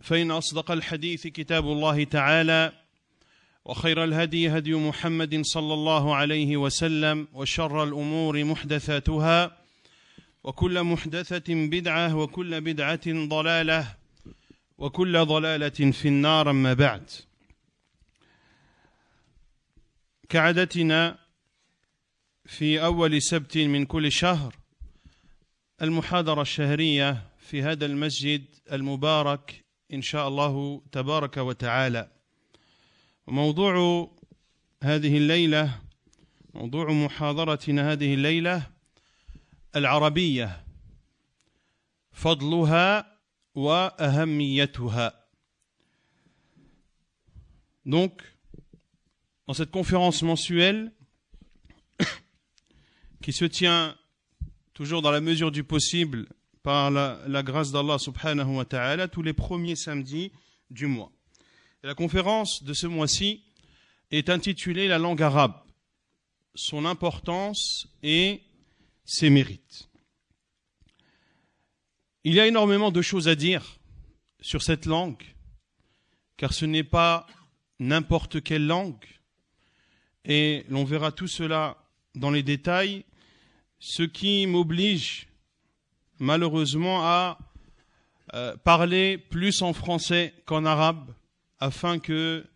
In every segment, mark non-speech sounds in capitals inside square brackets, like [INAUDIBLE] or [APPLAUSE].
فإن أصدق الحديث كتاب الله تعالى وخير الهدي هدي محمد صلى الله عليه وسلم وشر الأمور محدثاتها وكل محدثة بدعة وكل بدعة ضلالة وكل ضلالة في النار أما بعد. كعادتنا في أول سبت من كل شهر المحاضرة الشهرية في هذا المسجد المبارك إن شاء الله تبارك وتعالى. وموضوع هذه الليلة موضوع محاضرتنا هذه الليلة العربية فضلها وأهميتها. Donc, dans cette conférence mensuelle [COUGHS] qui se tient toujours dans la mesure du possible par la, grâce d'Allah subhanahu wa ta'ala tous les premiers samedis du mois. La conférence de ce mois-ci est intitulée La langue arabe, son importance et ses mérites. Il y a énormément de choses à dire sur cette langue, car ce n'est pas n'importe quelle langue, et l'on verra tout cela dans les détails, ce qui m'oblige malheureusement à euh, parler plus en français qu'en arabe afin que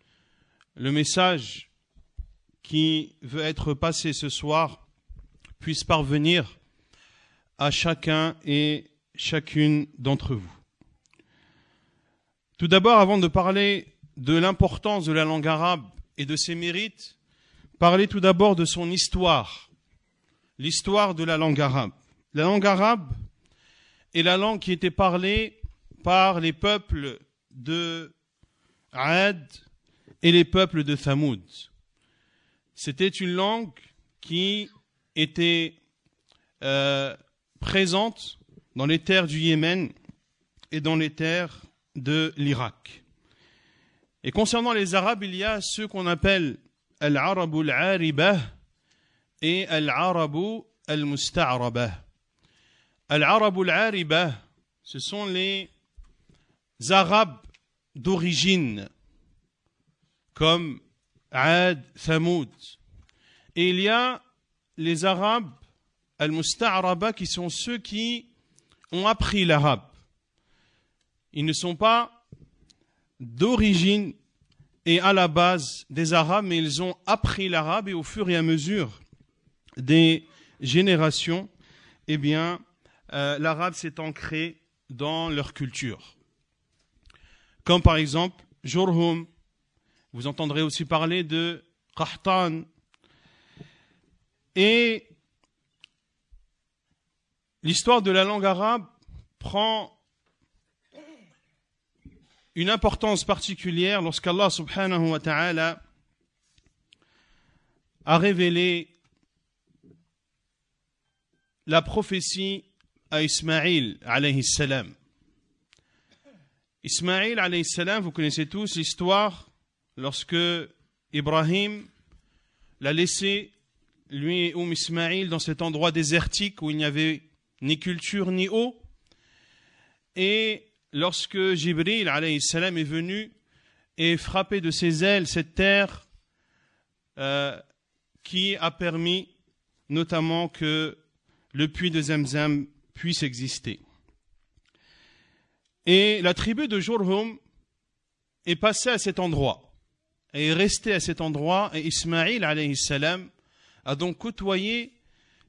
le message qui veut être passé ce soir puisse parvenir à chacun et chacune d'entre vous. Tout d'abord, avant de parler de l'importance de la langue arabe et de ses mérites, parler tout d'abord de son histoire, l'histoire de la langue arabe. La langue arabe est la langue qui était parlée par les peuples de Ad et les peuples de Thamoud. C'était une langue qui était euh, présente dans les terres du Yémen et dans les terres de l'Irak. Et concernant les Arabes, il y a ceux qu'on appelle Al-Arabu al-Aribah et Al-Arabu al-Musta'rabah. Al-Arabu al-Aribah, ce sont les Arabes d'origine, comme Ad, Thamoud. Et il y a les Arabes al-Musta'raba qui sont ceux qui ont appris l'arabe. Ils ne sont pas d'origine et à la base des Arabes, mais ils ont appris l'arabe et au fur et à mesure des générations, eh bien, euh, l'arabe s'est ancré dans leur culture. Comme par exemple Jurhum, vous entendrez aussi parler de Qahtan. Et l'histoire de la langue arabe prend une importance particulière lorsqu'Allah subhanahu wa ta'ala a révélé la prophétie Ismaïl alayhi salam. Ismaïl alayhi salam, vous connaissez tous l'histoire lorsque Ibrahim l'a laissé, lui et Oum Ismaïl, dans cet endroit désertique où il n'y avait ni culture ni eau. Et lorsque Jibril alayhi salam est venu et frappé de ses ailes cette terre euh, qui a permis notamment que le puits de Zemzem puisse exister. Et la tribu de Jurhum est passée à cet endroit, et est restée à cet endroit, et Ismaïl alayhi salam a donc côtoyé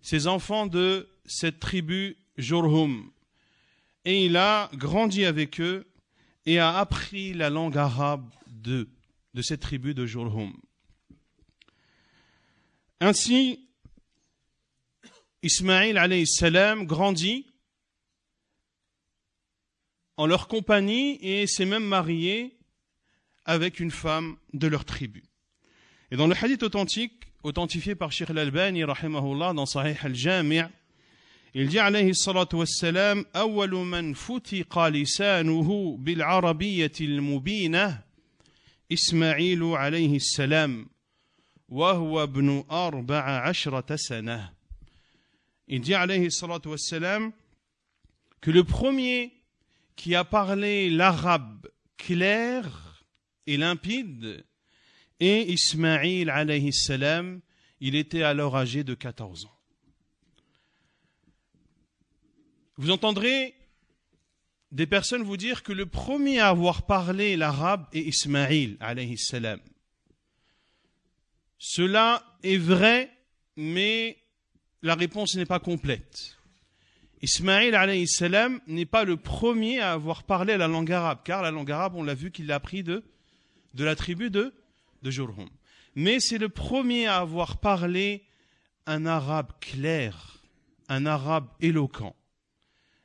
ces enfants de cette tribu Jurhum. Et il a grandi avec eux et a appris la langue arabe de, de cette tribu de Jurhum. Ainsi, Ismaïl alayhi salam grandit en leur compagnie et s'est même marié avec une femme de leur tribu. Et dans le hadith authentique, authentifié par Sheikh al-Albani, rahimahullah, dans Sahih al-Jami', il dit alayhi salatu wassalam, أول من فتق لسانه بالعربية المبينة إسماعيل عليه السلام وهو ابن أربع عشرة سنة. il dit alayhi salatu wassalam que le premier qui a parlé l'arabe clair et limpide et Ismaïl alayhi salam, il était alors âgé de 14 ans. Vous entendrez des personnes vous dire que le premier à avoir parlé l'arabe est Ismaïl alayhi salam. Cela est vrai, mais la réponse n'est pas complète. Alayhi salam n'est pas le premier à avoir parlé la langue arabe, car la langue arabe, on l'a vu qu'il l'a appris de, de la tribu de de Jurhum. Mais c'est le premier à avoir parlé un arabe clair, un arabe éloquent.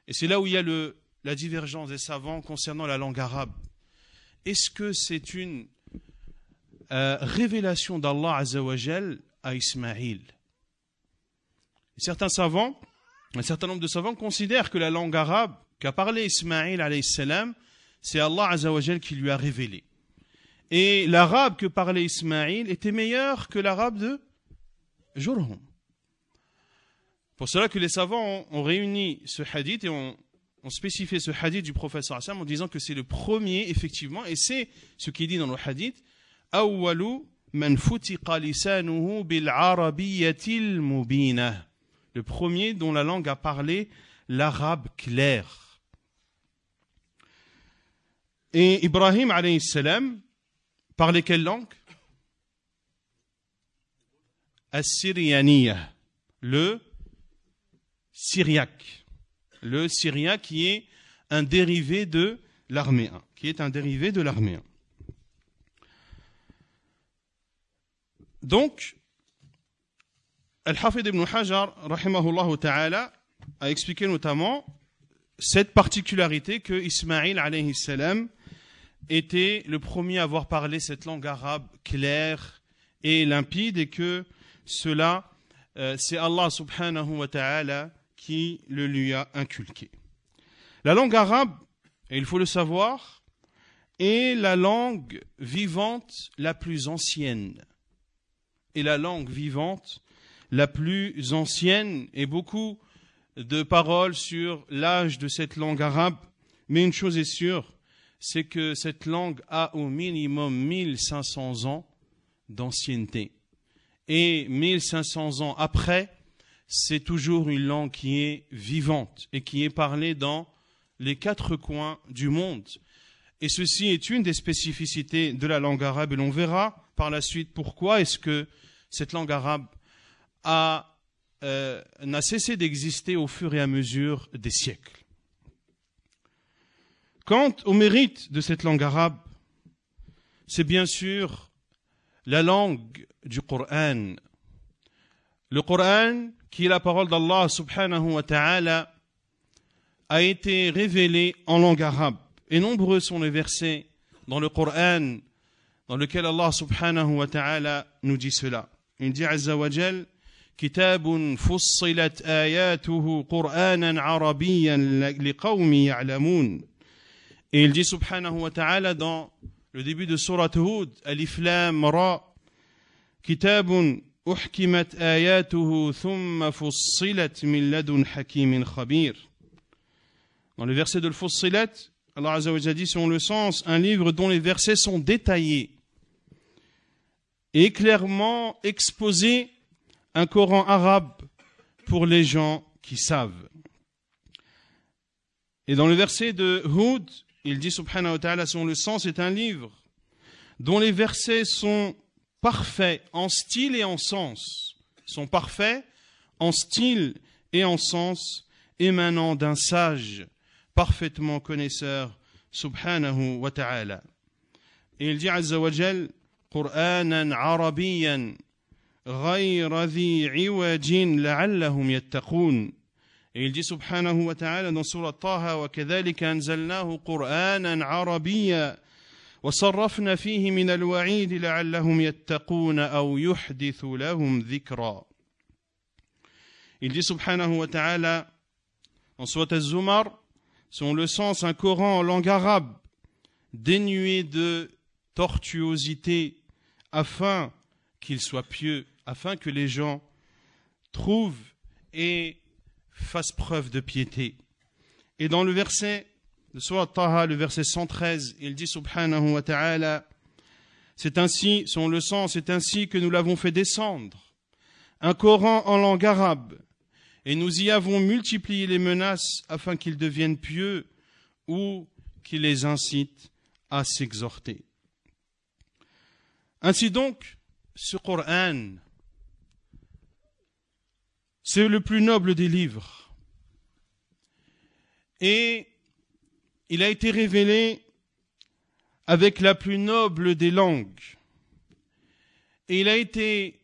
Et c'est là où il y a le, la divergence des savants concernant la langue arabe. Est-ce que c'est une euh, révélation d'Allah à Ismaïl? Certains savants, un certain nombre de savants considèrent que la langue arabe qu'a parlé Ismaïl c'est Allah Azzawajal qui lui a révélé. Et l'arabe que parlait Ismaïl était meilleur que l'arabe de Jurhum. Pour cela que les savants ont, réuni ce hadith et ont, spécifié ce hadith du professeur Hassan en disant que c'est le premier, effectivement, et c'est ce qui dit dans le hadith, Le premier dont la langue a parlé l'arabe clair. Et Ibrahim alayhi salam, Parlez quelle langue? Assyriania, le syriaque. Le syriaque qui est un dérivé de l'arméen, qui est un dérivé de l'arméen. Donc, Al-Hafid ibn Hajar, rahimahullah ta'ala, a expliqué notamment cette particularité que Ismaïl, alayhi salam, était le premier à avoir parlé cette langue arabe claire et limpide et que cela, euh, c'est Allah subhanahu wa ta'ala qui le lui a inculqué. La langue arabe, et il faut le savoir, est la langue vivante la plus ancienne. Et la langue vivante la plus ancienne, et beaucoup de paroles sur l'âge de cette langue arabe, mais une chose est sûre, c'est que cette langue a au minimum 1500 ans d'ancienneté. Et 1500 ans après, c'est toujours une langue qui est vivante et qui est parlée dans les quatre coins du monde. Et ceci est une des spécificités de la langue arabe et l'on verra par la suite pourquoi est-ce que cette langue arabe a, euh, n'a cessé d'exister au fur et à mesure des siècles. Quant au mérite de cette langue arabe, c'est bien sûr la langue du Coran. Le Coran, qui est la parole d'Allah subhanahu wa ta'ala, a été révélé en langue arabe. Et nombreux sont les versets dans le Coran dans lequel Allah subhanahu wa ta'ala nous dit cela. Il dit كتاب فصلت آياته قرآنا عربيا لقوم يعلمون et il dit subhanahu wa ta'ala dans le début de Surat Hud, Alif Lam Ra, Kitabun uhkimat ayatuhu thumma fussilat min ladun hakimin khabir. Dans le verset de Fussilat, Allah Azza wa dit selon le sens, un livre dont les versets sont détaillés et clairement exposés, un Coran arabe pour les gens qui savent. Et dans le verset de Hud, il dit subhanahu wa ta'ala, son le sens est un livre dont les versets sont parfaits en style et en sens, sont parfaits en style et en sens, émanant d'un sage parfaitement connaisseur, subhanahu wa ta'ala. Et il dit Azza wa Qur'anan arabiyan غير ذي عوج لعلهم يتقون إيه، يجي سبحانه وتعالى نصر طه وكذلك أنزلناه قرآنا عربيا وصرفنا فيه من الوعيد لعلهم يتقون أو يحدث لهم ذكرا Il dit subhanahu wa ta'ala en soit al-zumar, selon le sens, un Coran en langue arabe, dénué de tortuosité, afin qu'il soit pieux. Afin que les gens trouvent et fassent preuve de piété. Et dans le verset de Surah Taha, le verset 113, il dit subhanahu wa ta'ala, c'est ainsi, selon le sens, c'est ainsi que nous l'avons fait descendre. Un Coran en langue arabe, et nous y avons multiplié les menaces afin qu'ils deviennent pieux ou qu'ils les incitent à s'exhorter. Ainsi donc, ce Coran, c'est le plus noble des livres. Et il a été révélé avec la plus noble des langues. Et il a été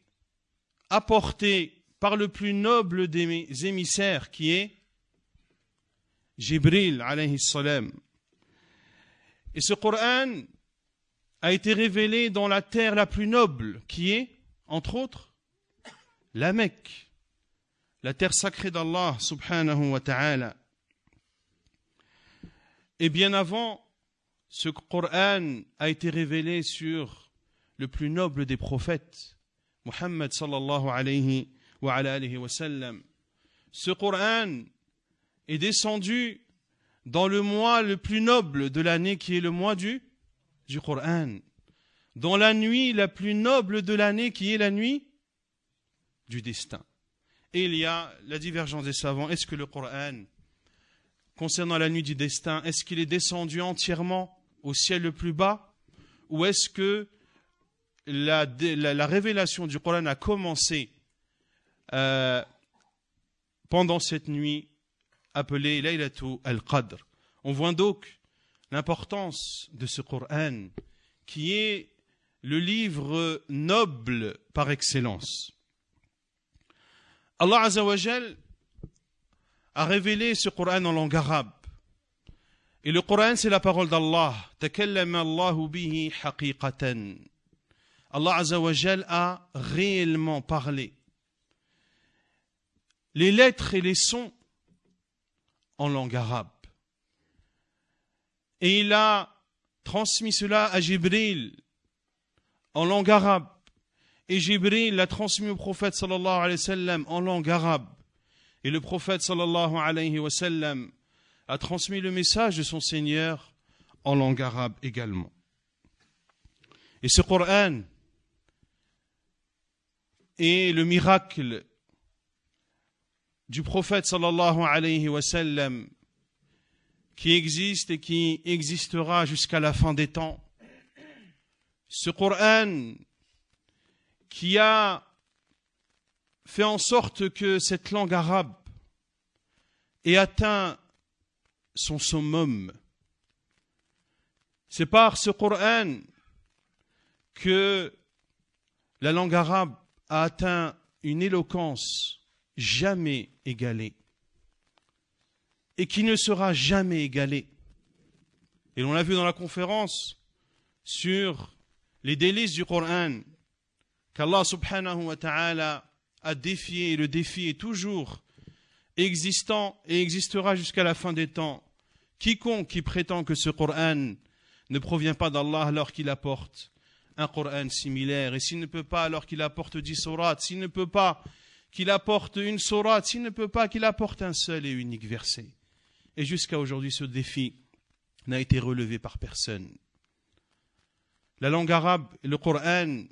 apporté par le plus noble des émissaires qui est Jibril alayhi salam. Et ce Coran a été révélé dans la terre la plus noble qui est, entre autres, la Mecque, la terre sacrée d'Allah subhanahu wa ta'ala. Et bien avant, ce Coran a été révélé sur le plus noble des prophètes, Muhammad sallallahu alayhi wa alayhi wa sallam. Ce Coran est descendu dans le mois le plus noble de l'année qui est le mois du, du Coran. Dans la nuit la plus noble de l'année qui est la nuit du destin. Il y a la divergence des savants. Est-ce que le Coran concernant la nuit du destin, est-ce qu'il est descendu entièrement au ciel le plus bas? Ou est-ce que la, révélation du Coran a commencé euh, pendant cette nuit appelée Laylatul al-Qadr On voit donc l'importance de ce Coran qui est le livre noble par excellence. Allah Azzawajal a révélé ce Coran en langue arabe. Et le Coran, c'est la parole d'Allah. Allah Azzawajal a réellement parlé. Les lettres et les sons en langue arabe. Et il a transmis cela à Jibril en langue arabe. Et Jibril l'a transmis au prophète sallallahu alayhi wa sallam en langue arabe. Et le prophète sallallahu alayhi wa sallam a transmis le message de son Seigneur en langue arabe également. Et ce Coran est le miracle du prophète sallallahu alayhi wa sallam qui existe et qui existera jusqu'à la fin des temps. Ce Coran qui a fait en sorte que cette langue arabe ait atteint son summum. C'est par ce Coran que la langue arabe a atteint une éloquence jamais égalée et qui ne sera jamais égalée. Et l'on l'a vu dans la conférence sur les délices du Coran qu'Allah subhanahu wa ta'ala a défié et le défi est toujours existant et existera jusqu'à la fin des temps. Quiconque qui prétend que ce Coran ne provient pas d'Allah alors qu'il apporte un Coran similaire, et s'il ne peut pas alors qu'il apporte dix sourates, s'il ne peut pas qu'il apporte une sourate, s'il ne peut pas qu'il apporte un seul et unique verset. Et jusqu'à aujourd'hui, ce défi n'a été relevé par personne. La langue arabe et le Coran,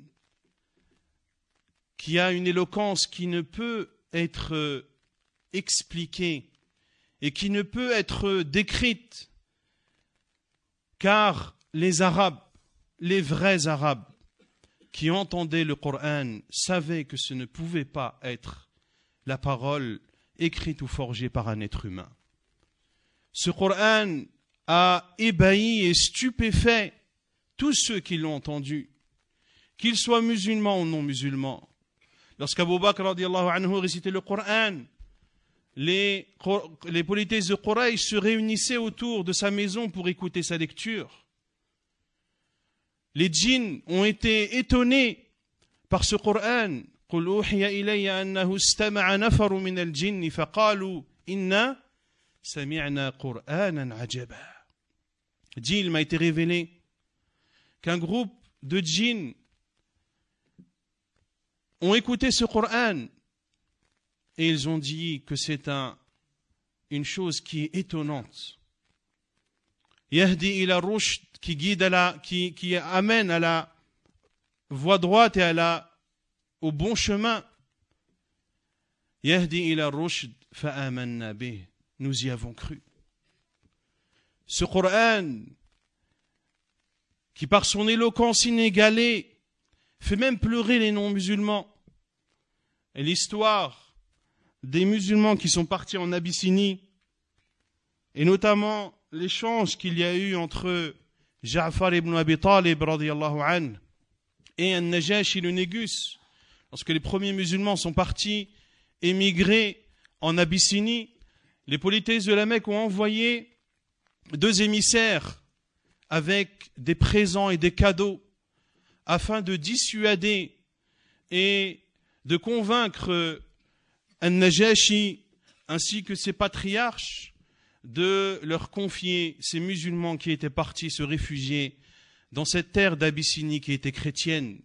qui a une éloquence qui ne peut être expliquée et qui ne peut être décrite, car les Arabes, les vrais Arabes, qui entendaient le Coran savaient que ce ne pouvait pas être la parole écrite ou forgée par un être humain. Ce Coran a ébahi et stupéfait tous ceux qui l'ont entendu, qu'ils soient musulmans ou non musulmans. Lorsqu'Abu Bakr anhu récitait le Coran, les, les de Quraysh se réunissaient autour de sa maison pour écouter sa lecture. les djinns ont été étonnés par ce Coran. قل أوحي إلي أنه استمع نفر من الجن فقالوا إنا سمعنا قرآنا عجبا. Dit, il m'a été révélé qu'un groupe de djinns ont écouté ce Coran et ils ont dit que c'est un, une chose qui est étonnante. Yahdi ila rushd qui guide à la, qui, qui amène à la voie droite et à la, au bon chemin. Yahdi ila rushd fa'amanna bih. Nous y avons cru. Ce Coran, qui par son éloquence inégalée, fait même pleurer les non-musulmans. Et l'histoire des musulmans qui sont partis en Abyssinie, et notamment l'échange qu'il y a eu entre Ja'far ibn Abi Talib an, et un Najashi le Négus, lorsque les premiers musulmans sont partis émigrer en Abyssinie, les polités de la Mecque ont envoyé deux émissaires avec des présents et des cadeaux afin de dissuader et de convaincre un Najashi ainsi que ses patriarches de leur confier ces musulmans qui étaient partis se réfugier dans cette terre d'Abyssinie qui était chrétienne.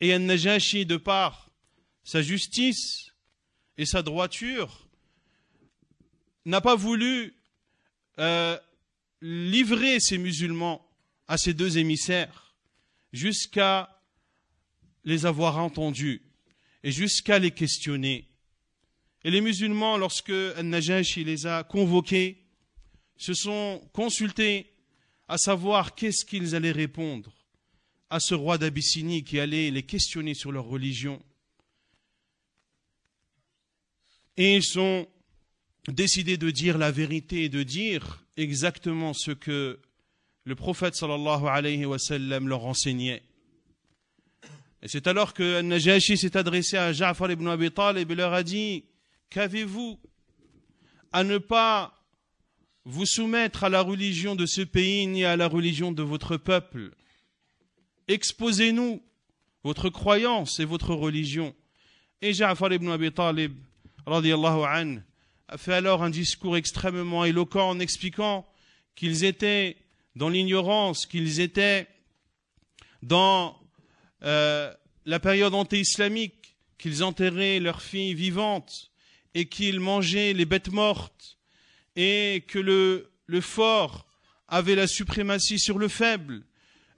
Et un Najashi, de par sa justice et sa droiture, n'a pas voulu euh, livrer ces musulmans à ces deux émissaires jusqu'à les avoir entendus et jusqu'à les questionner. Et les musulmans, lorsque Al-Najash les a convoqués, se sont consultés à savoir qu'est-ce qu'ils allaient répondre à ce roi d'Abyssinie qui allait les questionner sur leur religion. Et ils sont décidés de dire la vérité et de dire exactement ce que le prophète sallallahu alayhi wa sallam leur enseignait. Et c'est alors que Najashi s'est adressé à Ja'far ibn Abi Talib et leur a dit Qu'avez-vous à ne pas vous soumettre à la religion de ce pays ni à la religion de votre peuple? Exposez-nous votre croyance et votre religion. Et Ja'far ibn Abi Talib an, a fait alors un discours extrêmement éloquent en expliquant qu'ils étaient dans l'ignorance, qu'ils étaient dans euh, la période anté-islamique, qu'ils enterraient leurs filles vivantes, et qu'il mangeait les bêtes mortes et que le, le fort avait la suprématie sur le faible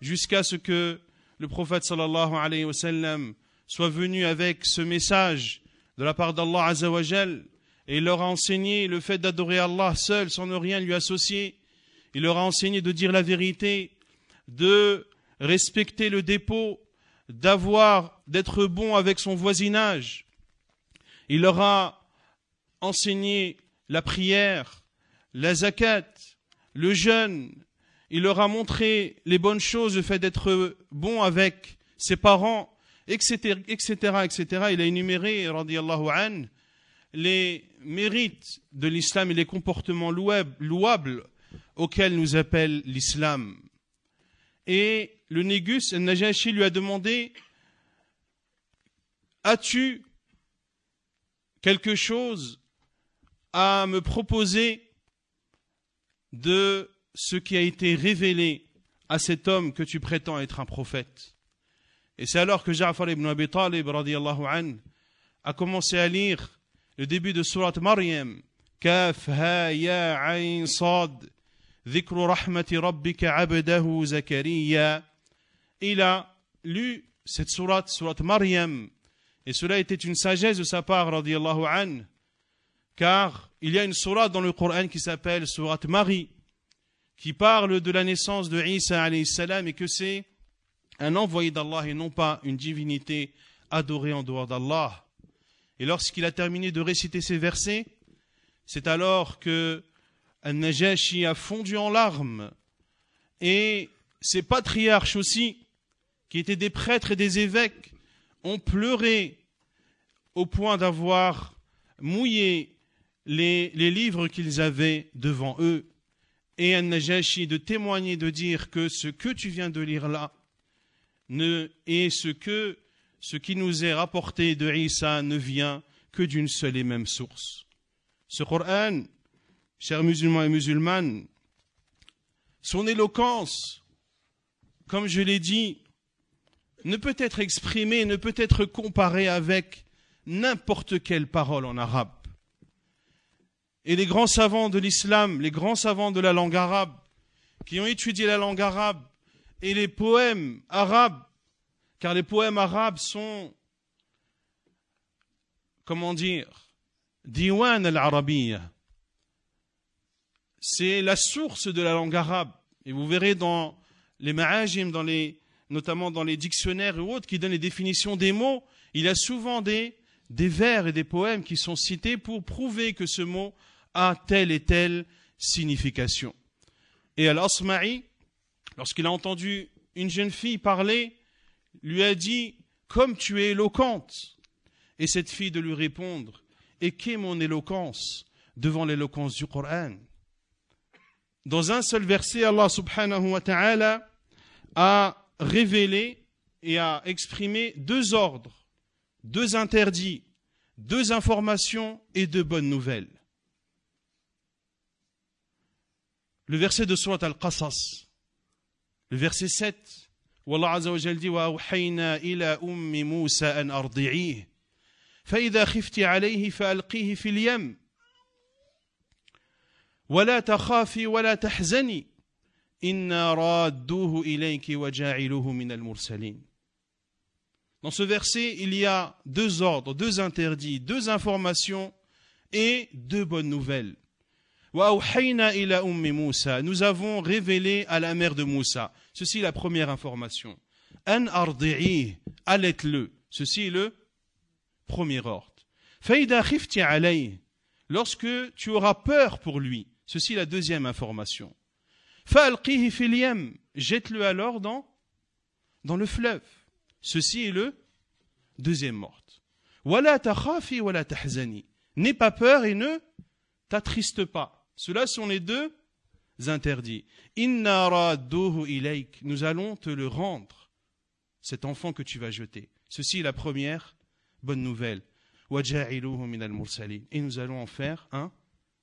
jusqu'à ce que le prophète sallallahu alayhi wa sallam soit venu avec ce message de la part d'Allah azawajal et leur a enseigné le fait d'adorer Allah seul sans ne rien lui associer. Il leur a enseigné de dire la vérité, de respecter le dépôt, d'avoir, d'être bon avec son voisinage. Il leur a enseigner la prière, la zakat, le jeûne. Il leur a montré les bonnes choses, le fait d'être bon avec ses parents, etc., etc., etc. Il a énuméré, an, les mérites de l'islam et les comportements louables auxquels nous appelle l'islam. Et le Négus, Najashi lui a demandé, as-tu quelque chose à me proposer de ce qui a été révélé à cet homme que tu prétends être un prophète? Et c'est alors que Ja'far ibn Abi Talib an, a commencé à lire le début de Surat Maryam. Kaf ya ayn sad Il a lu cette surat, surat Maryam. Et cela était une sagesse de sa part, radiallahu anhu car il y a une sourate dans le Coran qui s'appelle sourate Marie, qui parle de la naissance de Isa salam et que c'est un envoyé d'Allah et non pas une divinité adorée en dehors d'Allah. Et lorsqu'il a terminé de réciter ces versets, c'est alors que An-Najashi a fondu en larmes et ses patriarches aussi, qui étaient des prêtres et des évêques, ont pleuré au point d'avoir mouillé les, livres qu'ils avaient devant eux. et An-Najashi de témoigner, de dire que ce que tu viens de lire là ne, et ce que ce qui nous est rapporté de Isa ne vient que d'une seule et même source. Ce Coran, chers musulmans et musulmanes, son éloquence, comme je l'ai dit, ne peut être exprimée, ne peut être comparée avec n'importe quelle parole en arabe. Et les grands savants de l'islam, les grands savants de la langue arabe, qui ont étudié la langue arabe et les poèmes arabes, car les poèmes arabes sont, comment dire, diwan al-arabiyya. C'est la source de la langue arabe. Et vous verrez dans les ma'ajim, dans les, notamment dans les dictionnaires et autres qui donnent les définitions des mots, il y a souvent des, des vers et des poèmes qui sont cités pour prouver que ce mot a telle et telle signification. Et Al-Asma'i, lorsqu'il a entendu une jeune fille parler, lui a dit Comme tu es éloquente. Et cette fille de lui répondre Et qu'est mon éloquence devant l'éloquence du Coran? Dans un seul verset, Allah subhanahu wa ta'ala a révélé et a exprimé deux ordres, deux interdits, deux informations et deux bonnes nouvelles. Le verset de Surat Al-Qasas, le verset 7, où Allah Azza wa Jal dit وَأَوْحَيْنَا إِلَى أُمِّ مُوسَى أَنْ أَرْضِعِيهِ فَإِذَا خِفْتِ عَلَيْهِ فَأَلْقِيهِ فِي الْيَمِّ ولا تخافي ولا تحزني إنا رادوه إليك وجاعلوه من المرسلين Dans ce verset, il y a deux ordres, deux interdits, deux informations et deux bonnes nouvelles. Nous avons révélé à la mère de Moussa. Ceci est la première information. An allait-le. Ceci est le premier ordre. Lorsque tu auras peur pour lui. Ceci est la deuxième information. Jette-le alors dans, le fleuve. Ceci est le deuxième ordre. N'aie pas peur et ne t'attriste pas. Cela sont les deux interdits. Inna Nous allons te le rendre, cet enfant que tu vas jeter. Ceci est la première bonne nouvelle. Et nous allons en faire un,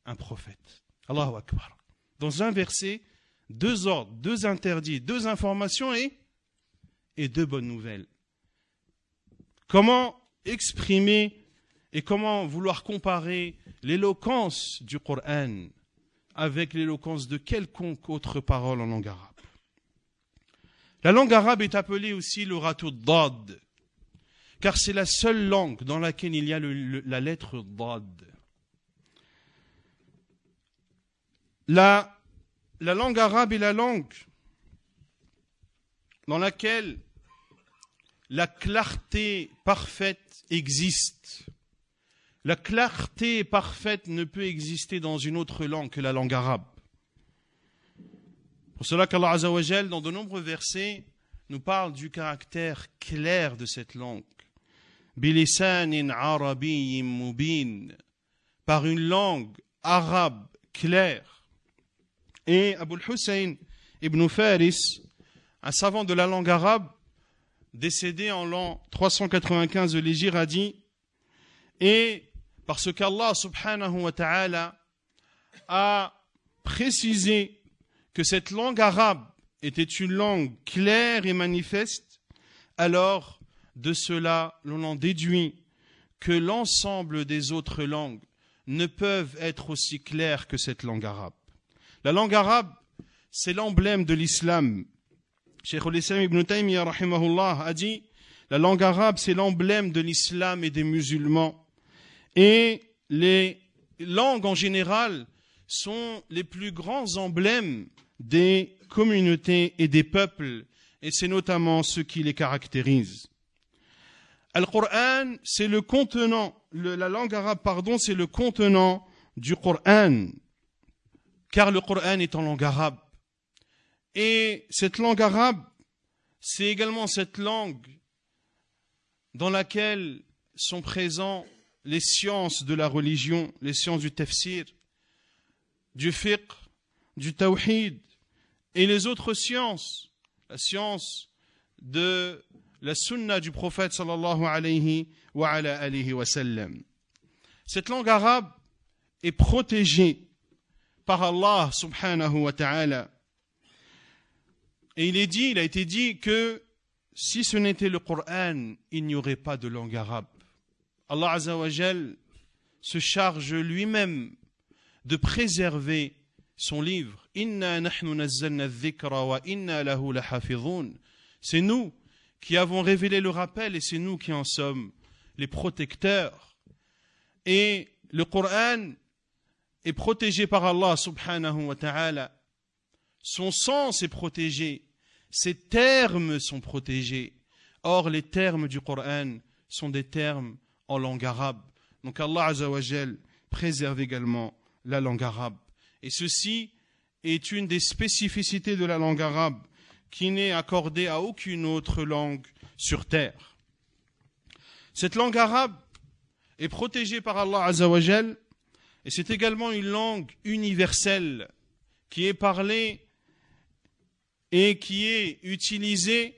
un prophète. Allahu. Dans un verset, deux ordres, deux interdits, deux informations et, et deux bonnes nouvelles. Comment exprimer et comment vouloir comparer l'éloquence du Coran avec l'éloquence de quelconque autre parole en langue arabe? La langue arabe est appelée aussi l'orato dad, car c'est la seule langue dans laquelle il y a la lettre dad. La, la langue arabe est la langue dans laquelle la clarté parfaite existe. La clarté parfaite ne peut exister dans une autre langue que la langue arabe. Pour cela qu'Allah dans de nombreux versets, nous parle du caractère clair de cette langue. Par une langue arabe claire. Et Abu Hussein ibn Faris, un savant de la langue arabe, décédé en l'an 395 de l'Égypte, a dit Et parce qu'Allah subhanahu wa ta'ala a précisé que cette langue arabe était une langue claire et manifeste, alors de cela l'on en déduit que l'ensemble des autres langues ne peuvent être aussi claires que cette langue arabe. La langue arabe, c'est l'emblème de l'islam. Cheikh al-Islam ibn Taymiyyah a dit, la langue arabe, c'est l'emblème de l'islam et des musulmans. Et les langues en général sont les plus grands emblèmes des communautés et des peuples, et c'est notamment ce qui les caractérise. Al-Qur'an, c'est le contenant, la langue arabe, pardon, c'est le contenant du Qur'an, car le Qur'an est en langue arabe. Et cette langue arabe, c'est également cette langue dans laquelle sont présents les sciences de la religion, les sciences du tafsir, du fiqh, du tawhid et les autres sciences, la science de la sunna du prophète sallallahu alayhi wa, alayhi wa. Cette langue arabe est protégée par Allah subhanahu wa ta'ala. Et il est dit, il a été dit que si ce n'était le Coran, il n'y aurait pas de langue arabe. Allah Azza wa se charge lui-même de préserver son livre. C'est nous qui avons révélé le rappel et c'est nous qui en sommes les protecteurs. Et le Coran est protégé par Allah subhanahu wa ta'ala. Son sens est protégé. Ses termes sont protégés. Or, les termes du Coran sont des termes en langue arabe. Donc Allah Azzawajal préserve également la langue arabe. Et ceci est une des spécificités de la langue arabe qui n'est accordée à aucune autre langue sur terre. Cette langue arabe est protégée par Allah Azzawajal et c'est également une langue universelle qui est parlée et qui est utilisée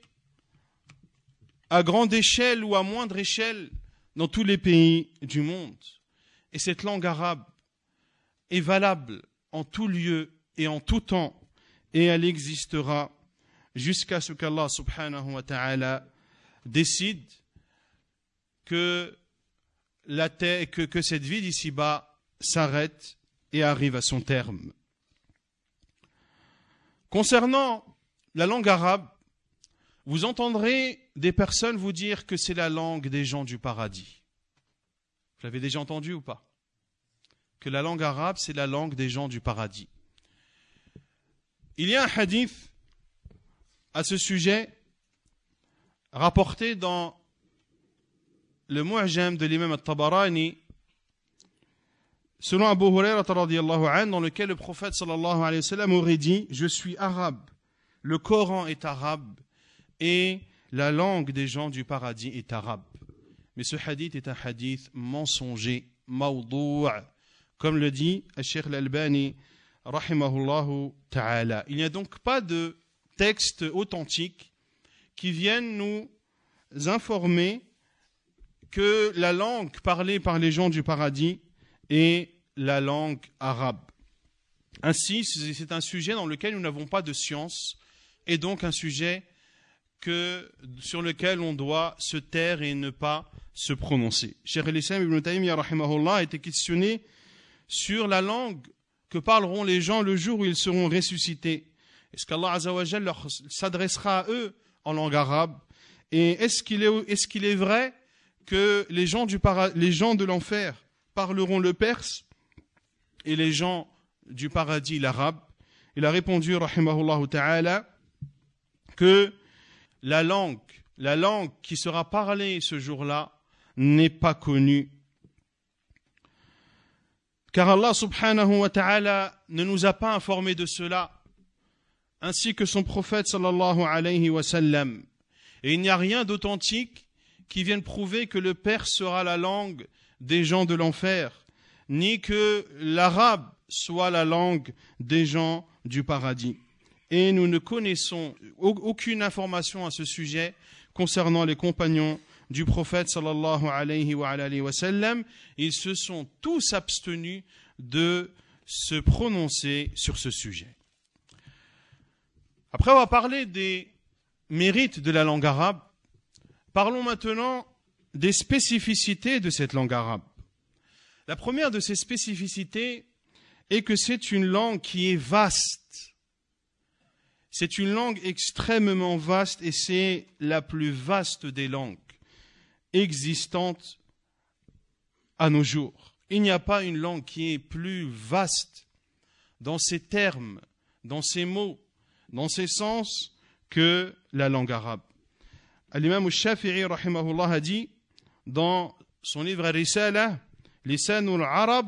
à grande échelle ou à moindre échelle dans tous les pays du monde. Et cette langue arabe est valable en tout lieu et en tout temps, et elle existera jusqu'à ce qu'Allah subhanahu wa ta'ala décide que, que cette vie d'ici-bas s'arrête et arrive à son terme. Concernant la langue arabe, vous entendrez des personnes vous dire que c'est la langue des gens du paradis. Vous l'avez déjà entendu ou pas? Que la langue arabe, c'est la langue des gens du paradis. Il y a un hadith à ce sujet rapporté dans le Mu'jam de l'imam al-Tabarani selon Abu Hurairah dans lequel le prophète sallallahu aurait dit Je suis arabe, le Coran est arabe et la langue des gens du paradis est arabe. Mais ce hadith est un hadith mensonger, maudou' comme le dit Sheikh al-Albani, rahimahullahu ta'ala. Il n'y a donc pas de texte authentique qui viennent nous informer que la langue parlée par les gens du paradis est la langue arabe. Ainsi, c'est un sujet dans lequel nous n'avons pas de science et donc un sujet que, sur lequel on doit se taire et ne pas se prononcer. Cheikh el-Islam ibn Taymiyyah a été questionné sur la langue que parleront les gens le jour où ils seront ressuscités. Est-ce qu'Allah Azzawajal s'adressera à eux en langue arabe? Et est-ce qu'il est, vrai que les gens, du les gens de l'enfer parleront le perse? Et les gens du paradis l'arabe Il a répondu, rahimahullah ta'ala, que la langue, la langue qui sera parlée ce jour-là n'est pas connue. Car Allah subhanahu wa ta'ala ne nous a pas informé de cela, ainsi que son prophète sallallahu alayhi wa sallam. Et il n'y a rien d'authentique qui vienne prouver que le perse sera la langue des gens de l'enfer, ni que l'arabe soit la langue des gens du paradis et nous ne connaissons aucune information à ce sujet concernant les compagnons du prophète sallallahu alayhi wa. Ils se sont tous abstenus de se prononcer sur ce sujet. Après avoir parlé des mérites de la langue arabe, parlons maintenant des spécificités de cette langue arabe. La première de ces spécificités est que c'est une langue qui est vaste c'est une langue extrêmement vaste et c'est la plus vaste des langues existantes à nos jours. Il n'y a pas une langue qui est plus vaste dans ses termes, dans ses mots, dans ses sens que la langue arabe. L'imam rahimahullah a dit dans son livre Risala Arab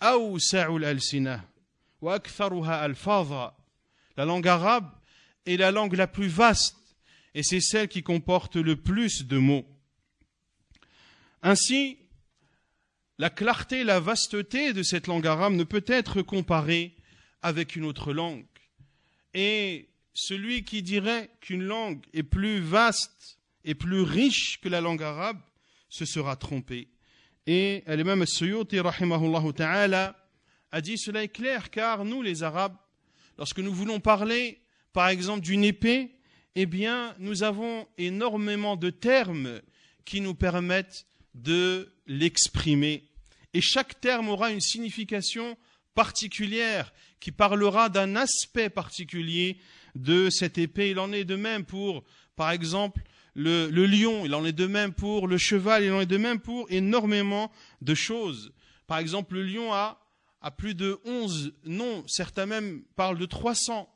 awsa'ul al-sina wa aktharuha al-fadha la langue arabe est la langue la plus vaste et c'est celle qui comporte le plus de mots. Ainsi, la clarté, la vasteté de cette langue arabe ne peut être comparée avec une autre langue. Et celui qui dirait qu'une langue est plus vaste et plus riche que la langue arabe se sera trompé. Et l'imam Suyuti, rahimahullah a dit cela est clair car nous, les Arabes, lorsque nous voulons parler, par exemple, d'une épée, eh bien, nous avons énormément de termes qui nous permettent de l'exprimer. Et chaque terme aura une signification particulière qui parlera d'un aspect particulier de cette épée. Il en est de même pour, par exemple, le, lion, il en est de même pour le cheval, il en est de même pour énormément de choses. Par exemple, le lion a, a plus de 11 noms, certains même parlent de 300.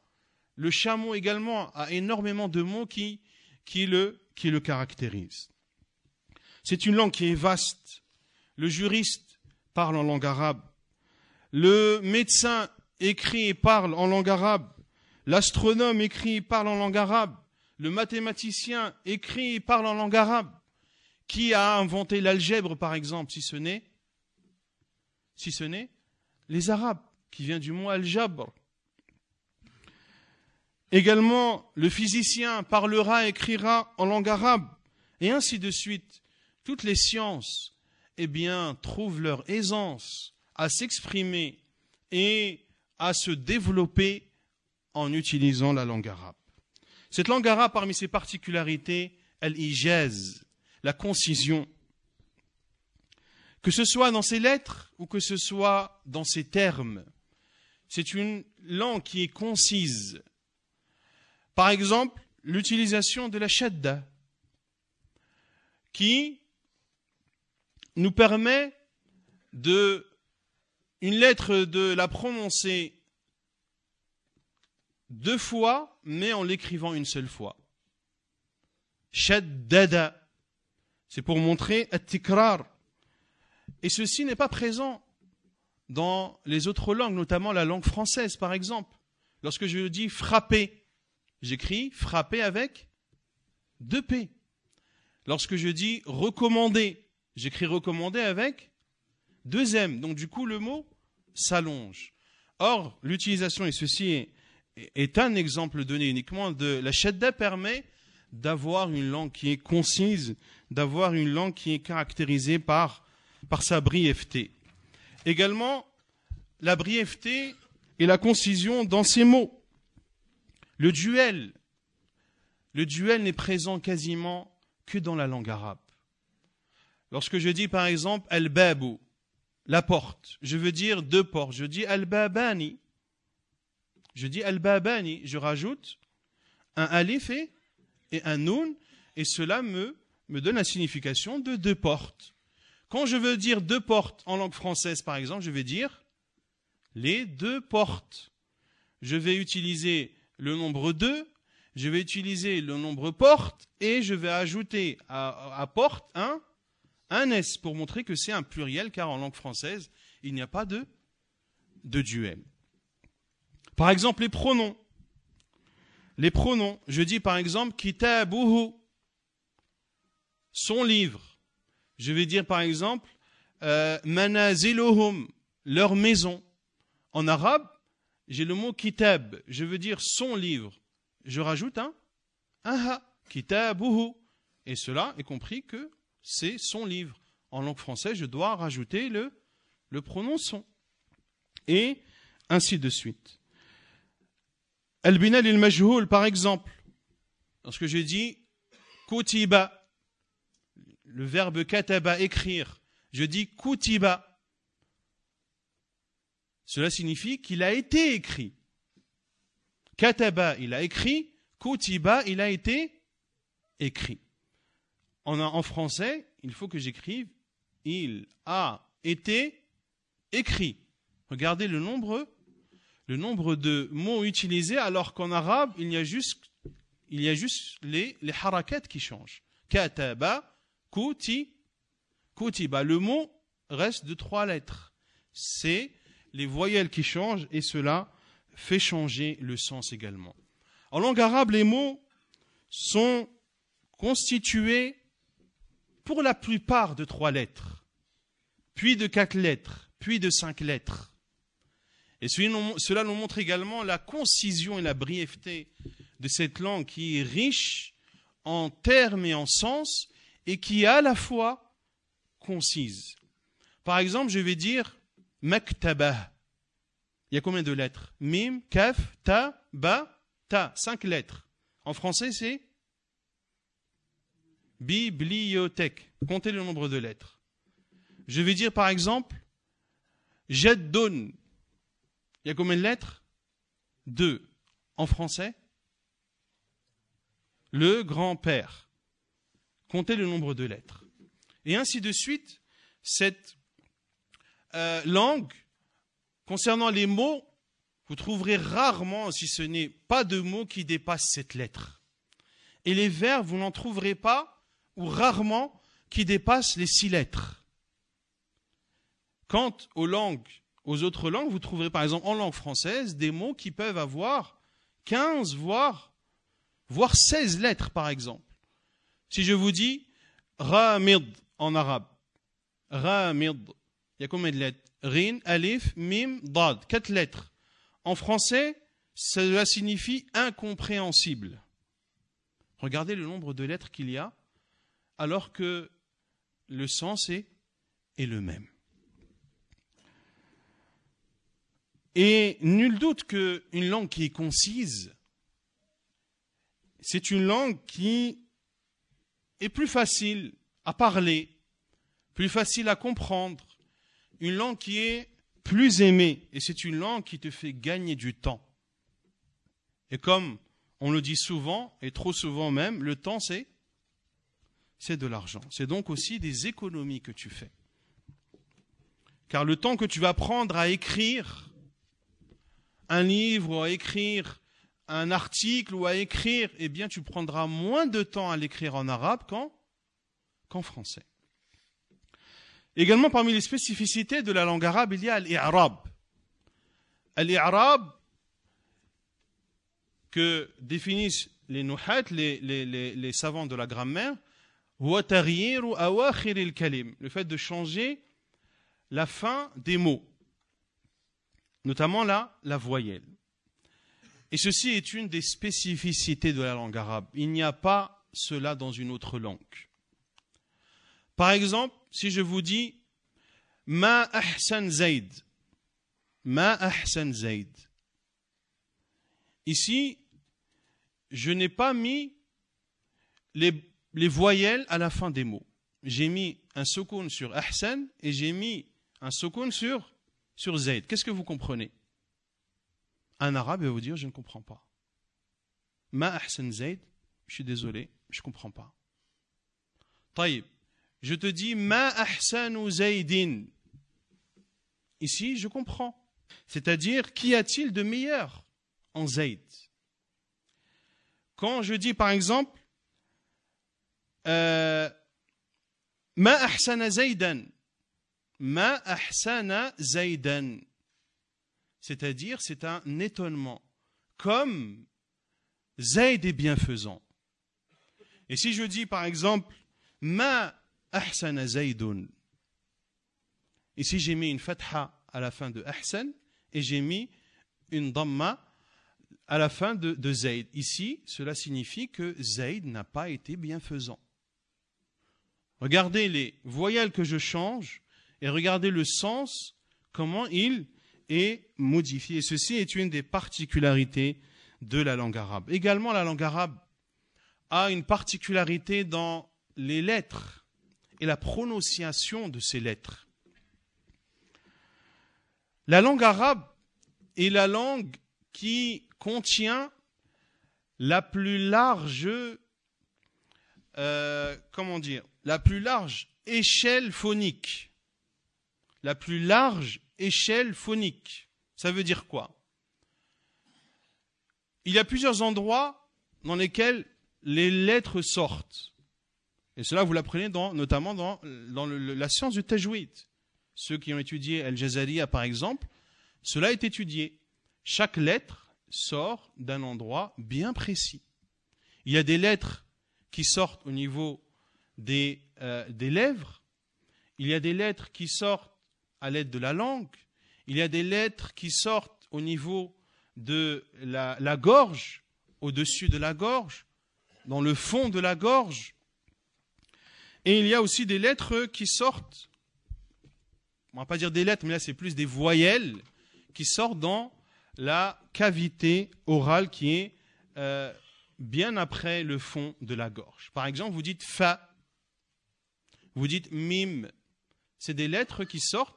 Le chameau également a énormément de mots qui, qui, le, qui le caractérisent. C'est une langue qui est vaste. Le juriste parle en langue arabe. Le médecin écrit et parle en langue arabe. L'astronome écrit et parle en langue arabe. Le mathématicien écrit et parle en langue arabe. Qui a inventé l'algèbre, par exemple, si ce n'est si ce n'est les Arabes, qui vient du mot al-jabr. Également, le physicien parlera, écrira en langue arabe, et ainsi de suite. Toutes les sciences, eh bien, trouvent leur aisance à s'exprimer et à se développer en utilisant la langue arabe. Cette langue arabe, parmi ses particularités, elle ijaz, la concision. Que ce soit dans ses lettres ou que ce soit dans ses termes, c'est une langue qui est concise. Par exemple, l'utilisation de la shadda, qui nous permet de une lettre de la prononcer deux fois, mais en l'écrivant une seule fois. C'est pour montrer at-tikrar. Et ceci n'est pas présent dans les autres langues, notamment la langue française, par exemple. Lorsque je dis frapper, j'écris frapper avec deux P. Lorsque je dis recommander, j'écris recommander avec deux M. Donc du coup, le mot s'allonge. Or, l'utilisation, et ceci est est un exemple donné uniquement de la shadda permet d'avoir une langue qui est concise, d'avoir une langue qui est caractérisée par, par sa brièveté. Également, la brièveté et la concision dans ces mots. Le duel, le duel n'est présent quasiment que dans la langue arabe. Lorsque je dis par exemple al-babu, la porte, je veux dire deux portes. Je dis al-babani, je dis al-babani, je rajoute un alif et un nun, et cela me, donne la signification de deux portes. Quand je veux dire deux portes en langue française, par exemple, je vais dire les deux portes. Je vais utiliser le nombre deux, je vais utiliser le nombre porte, et je vais ajouter à, porte un, un S pour montrer que c'est un pluriel, car en langue française, il n'y a pas de, de duel. Par exemple, les pronoms. Les pronoms. Je dis par exemple kitabuhu, son livre. Je vais dire par exemple euh, manaziluhum, leur maison. En arabe, j'ai le mot kitab. Je veux dire son livre. Je rajoute un aha, kitabuhu. Et cela est compris que c'est son livre. En langue française, je dois rajouter le, le pronom son. Et ainsi de suite. Al-Binal il-Majhoul, par exemple, lorsque j'ai dit Kutiba, le verbe kataba, écrire, je dis Kutiba. Cela signifie qu'il a été écrit. Kataba, il a écrit. Kutiba, il a été écrit. En, en français, il faut que j'écrive il a été écrit. Regardez le nombre le nombre de mots utilisés, alors qu'en arabe, il y a juste, il y a juste les, les harakat qui changent. Kataba, kuti, kutiba. Le mot reste de trois lettres. C'est les voyelles qui changent et cela fait changer le sens également. En langue arabe, les mots sont constitués pour la plupart de trois lettres, puis de quatre lettres, puis de cinq lettres. Et cela nous montre également la concision et la brièveté de cette langue qui est riche en termes et en sens et qui est à la fois concise. Par exemple, je vais dire maktaba. Il y a combien de lettres? Mim, kaf, ta, ba, ta. Cinq lettres. En français, c'est bibliothèque. Comptez le nombre de lettres. Je vais dire par exemple jaddon. Il y a combien de lettres? Deux. En français? Le grand-père. Comptez le nombre de lettres. Et ainsi de suite, cette euh, langue, concernant les mots, vous trouverez rarement, si ce n'est pas de mots qui dépassent cette lettre. Et les verbes, vous n'en trouverez pas, ou rarement, qui dépassent les six lettres. Quant aux langues, aux autres langues, vous trouverez par exemple en langue française des mots qui peuvent avoir 15, voire, voire 16 lettres par exemple. Si je vous dis ramid en arabe, ramid, il y a combien de lettres? Rin, alif, mim, dad, quatre lettres. En français, cela signifie incompréhensible. Regardez le nombre de lettres qu'il y a, alors que le sens est, est le même. Et nul doute qu'une langue qui est concise, c'est une langue qui est plus facile à parler, plus facile à comprendre, une langue qui est plus aimée, et c'est une langue qui te fait gagner du temps. Et comme on le dit souvent, et trop souvent même, le temps c'est c'est de l'argent. C'est donc aussi des économies que tu fais. Car le temps que tu vas prendre à écrire un livre ou à écrire un article ou à écrire, eh bien, tu prendras moins de temps à l'écrire en arabe qu'en français. Également, parmi les spécificités de la langue arabe, il y a l'i'rab. L'i'rab, que définissent les nuhat, les, les, savants de la grammaire, le fait de changer la fin des mots notamment là, la voyelle. Et ceci est une des spécificités de la langue arabe. Il n'y a pas cela dans une autre langue. Par exemple, si je vous dis Ma ahsan zaid, Ma ahsan zaid. Ici, je n'ai pas mis les, les, voyelles à la fin des mots. J'ai mis un sukun sur ahsan et j'ai mis un sukun sur sur Zayd. Qu'est-ce que vous comprenez? Un arabe va vous dire Je ne comprends pas. Ma ahsan Zayd, je suis désolé, je ne comprends pas. Taïb, je te dis Ma ahsanu Zaydin. Ici, je comprends. C'est-à-dire, qu'y a-t-il de meilleur en Zayd? Quand je dis par exemple euh, Ma ahsana Zaydan, Ma ahsana zaydan. C'est-à-dire, c'est un étonnement. Comme Zayd est bienfaisant. Et si je dis par exemple, Ma ahsana zaydun. Ici, j'ai mis une fatha à la fin de ahsan et j'ai mis une damma à la fin de, de Zayd. Ici, cela signifie que Zayd n'a pas été bienfaisant. Regardez les voyelles que je change et regardez le sens, comment il est modifié. Ceci est une des particularités de la langue arabe. Également, la langue arabe a une particularité dans les lettres et la prononciation de ces lettres. La langue arabe est la langue qui contient la plus large, euh, comment dire, la plus large échelle phonique la plus large échelle phonique. Ça veut dire quoi? Il y a plusieurs endroits dans lesquels les lettres sortent. Et cela, vous l'apprenez notamment dans, la science du tajwid. Ceux qui ont étudié Al-Jazariya, par exemple, cela est étudié. Chaque lettre sort d'un endroit bien précis. Il y a des lettres qui sortent au niveau des, euh, des lèvres. Il y a des lettres qui sortent à l'aide de la langue. il y a des lettres qui sortent au niveau de la, gorge, au-dessus de la gorge, dans le fond de la gorge. Et il y a aussi des lettres qui sortent, on va pas dire des lettres, mais là c'est plus des voyelles qui sortent dans la cavité orale qui est euh, bien après le fond de la gorge. Par exemple, vous dites fa, vous dites mim. C'est des lettres qui sortent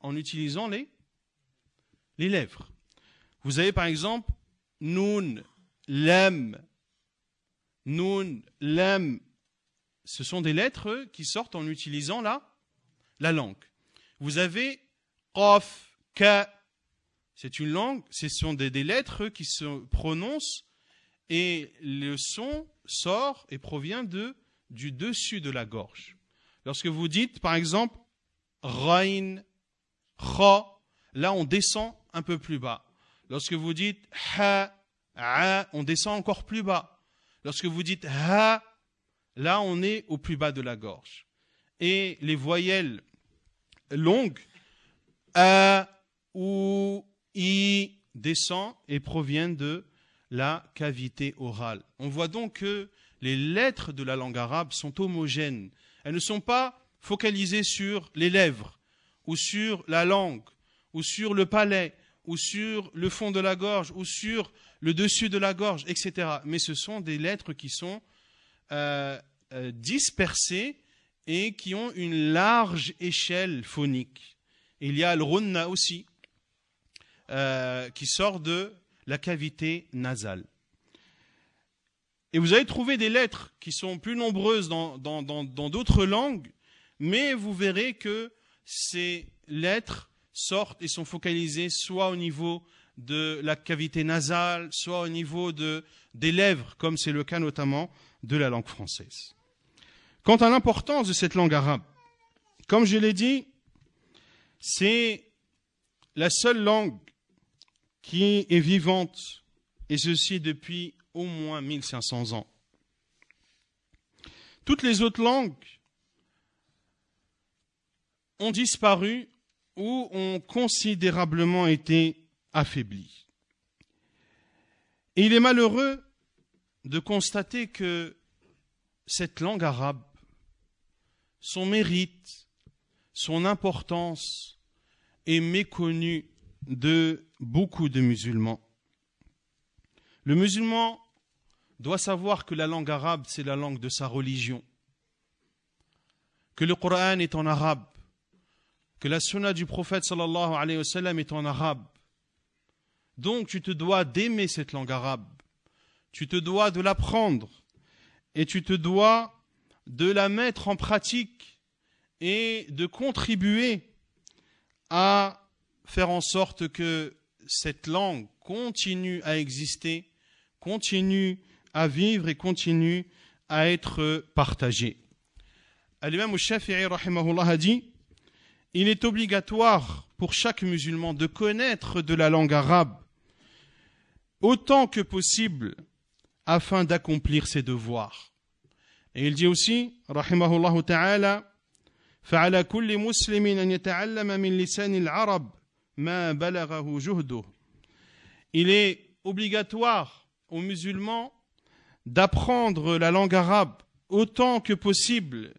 en utilisant les, les lèvres. Vous avez par exemple nun, lem, nun, lem. Ce sont des lettres qui sortent en utilisant la, la langue. Vous avez qaf, ka. C'est une langue, ce sont des, des lettres qui se prononcent et le son sort et provient de, du dessus de la gorge. Lorsque vous dites, par exemple, Rain, Là on descend un peu plus bas. Lorsque vous dites Ha, on descend encore plus bas. Lorsque vous dites Ha, là on est au plus bas de la gorge. Et les voyelles longues, A, ou, I, descend et proviennent de la cavité orale. On voit donc que les lettres de la langue arabe sont homogènes. Elles ne sont pas focalisées sur les lèvres, ou sur la langue, ou sur le palais, ou sur le fond de la gorge, ou sur le dessus de la gorge, etc. Mais ce sont des lettres qui sont euh, euh, dispersées et qui ont une large échelle phonique. Il y a le runna aussi, euh, qui sort de la cavité nasale. Et vous allez trouver des lettres qui sont plus nombreuses dans d'autres langues, mais vous verrez que ces lettres sortent et sont focalisées soit au niveau de la cavité nasale, soit au niveau de, des lèvres, comme c'est le cas notamment de la langue française. Quant à l'importance de cette langue arabe, comme je l'ai dit, c'est la seule langue qui est vivante, et ceci depuis au moins 1500 ans. Toutes les autres langues ont disparu ou ont considérablement été affaiblies. Et il est malheureux de constater que cette langue arabe, son mérite, son importance est méconnue de beaucoup de musulmans. Le musulman doit savoir que la langue arabe, c'est la langue de sa religion, que le Coran est en arabe, que la sunna du prophète sallallahu alayhi wa sallam est en arabe. Donc tu te dois d'aimer cette langue arabe, tu te dois de l'apprendre et tu te dois de la mettre en pratique et de contribuer à faire en sorte que cette langue continue à exister, continue à vivre et continue à être partagée. Al-Imam Shafi'i a dit Il est obligatoire pour chaque musulman de connaître de la langue arabe autant que possible afin d'accomplir ses devoirs. Et il dit aussi, rahimahullah ta'ala, فعلى كل مسلم أن يتعلم من لسان العرب il est obligatoire aux musulmans d'apprendre la langue arabe autant que possible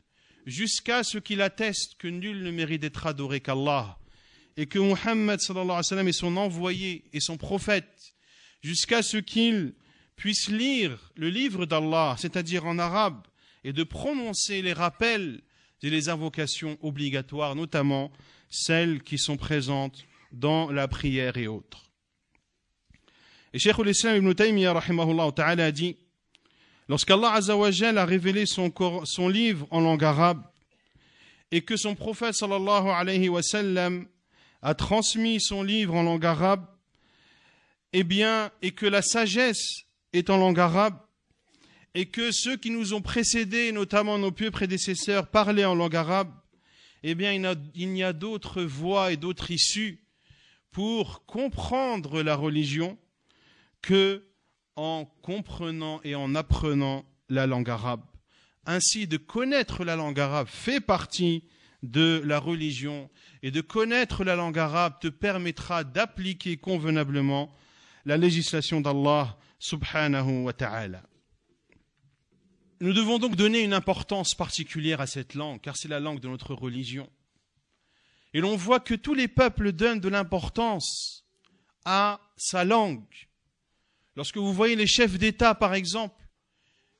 jusqu'à ce qu'il atteste que nul ne mérite d'être adoré qu'Allah et que Muhammad est son envoyé et son prophète jusqu'à ce qu'il puisse lire le livre d'Allah, c'est-à-dire en arabe, et de prononcer les rappels et les invocations obligatoires, notamment celles qui sont présentes dans la prière et autres. Et Cheikh al-Islam ibn Taymiyyah ta'ala a dit Lorsqu'Allah Azzawajal a révélé son, son, livre en langue arabe et que son prophète sallallahu alayhi wa sallam a transmis son livre en langue arabe, eh bien, et que la sagesse est en langue arabe, et que ceux qui nous ont précédés, notamment nos pieux prédécesseurs, parlaient en langue arabe, eh bien, il n'y a d'autres voies et d'autres issues pour comprendre la religion que en comprenant et en apprenant la langue arabe. Ainsi, de connaître la langue arabe fait partie de la religion et de connaître la langue arabe te permettra d'appliquer convenablement la législation d'Allah subhanahu wa ta'ala. Nous devons donc donner une importance particulière à cette langue, car c'est la langue de notre religion. Et l'on voit que tous les peuples donnent de l'importance à sa langue. Lorsque vous voyez les chefs d'État, par exemple,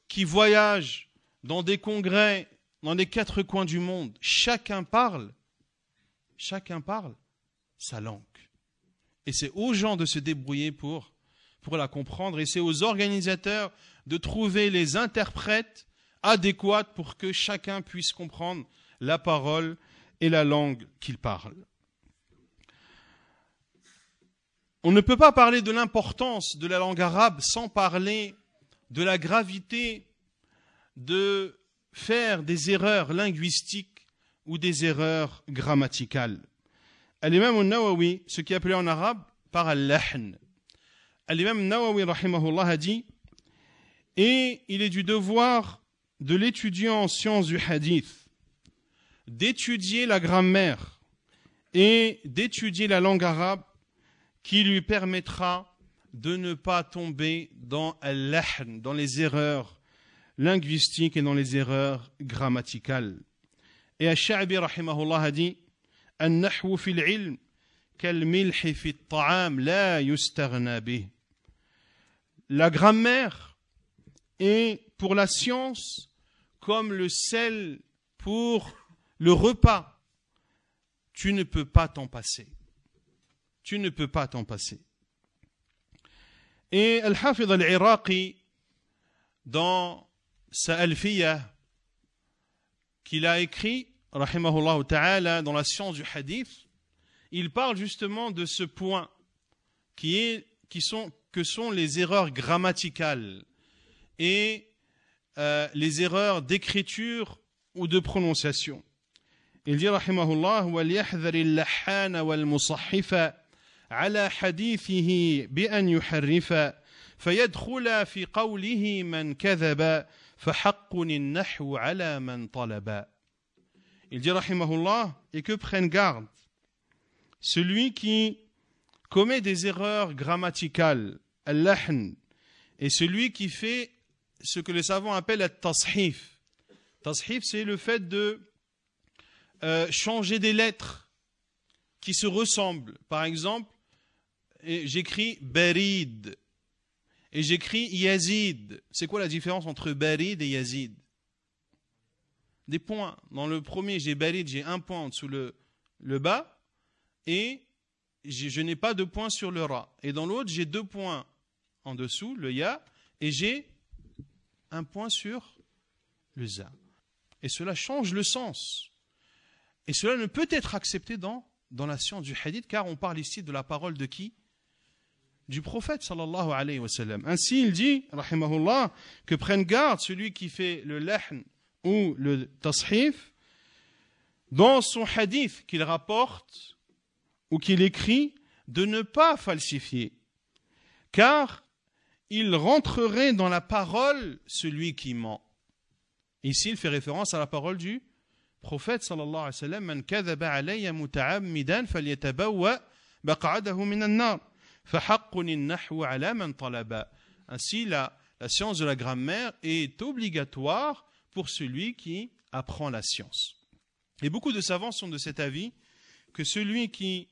qui voyagent dans des congrès dans les quatre coins du monde, chacun parle, parle sa langue. Et c'est aux gens de se débrouiller pour, pour la comprendre, et c'est aux organisateurs de trouver les interprètes adéquats pour que chacun puisse comprendre la parole et la langue qu'il parle. On ne peut pas parler de l'importance de la langue arabe sans parler de la gravité de faire des erreurs linguistiques ou des erreurs grammaticales. Al-Imam al-Nawawi, ce qui est appelé en arabe par al-lahn. Al-Nawawi, rahimahullah, a dit Et il est du devoir de l'étudiant en sciences du hadith d'étudier la grammaire et d'étudier la langue arabe qui lui permettra de ne pas tomber dans dans les erreurs linguistiques et dans les erreurs grammaticales. Et Ash-Sha'bi rahimahullah a dit ilm kal-milh la. La grammaire est pour la science comme le sel pour le repas. Tu ne peux pas t'en passer. Tu ne peux pas t'en passer. Et Al-Hafid al-Iraqi, dans sa alfiya qu'il a écrit, rahimahullah ta'ala, dans la science du hadith, il parle justement de ce point qui est, qui sont, que sont les erreurs grammaticales et euh, les erreurs d'écriture ou de prononciation. Il dit rahimahullah وَلْيَحْذَرِ اللَّحَّانَ وَالْمُصَحِّفَ على حديثه بأن يحرف فيدخل في قوله من كذب il dit rahimahullah et que prenne garde celui qui commet des erreurs grammaticales, al et celui qui fait ce que les savants appellent le tashif. Tashif, c'est le fait de euh, changer des lettres qui se ressemblent. Par exemple, j'écris barid et j'écris Yazid. C'est quoi la différence entre Barid et Yazid? Des points. Dans le premier, j'ai Barid, j'ai un point en dessous le, bas, et je n'ai pas de point sur le Ra. Et dans l'autre, j'ai deux points en dessous, le Ya, et j'ai un point sur le Za. Et cela change le sens. Et cela ne peut être accepté dans la science du hadith, car on parle ici de la parole de qui? Du prophète sallallahu. Ainsi, il dit, rahimahullah, que prenne garde celui qui fait le lahn ou le tashif dans son hadith qu'il rapporte ou qu'il écrit de ne pas falsifier, car il rentrerait dans la parole celui qui ment. Ici, il fait référence à la parole du prophète sallallahu alayhi wa. Ainsi, la, la science de la grammaire est obligatoire pour celui qui apprend la science. Et beaucoup de savants sont de cet avis que celui qui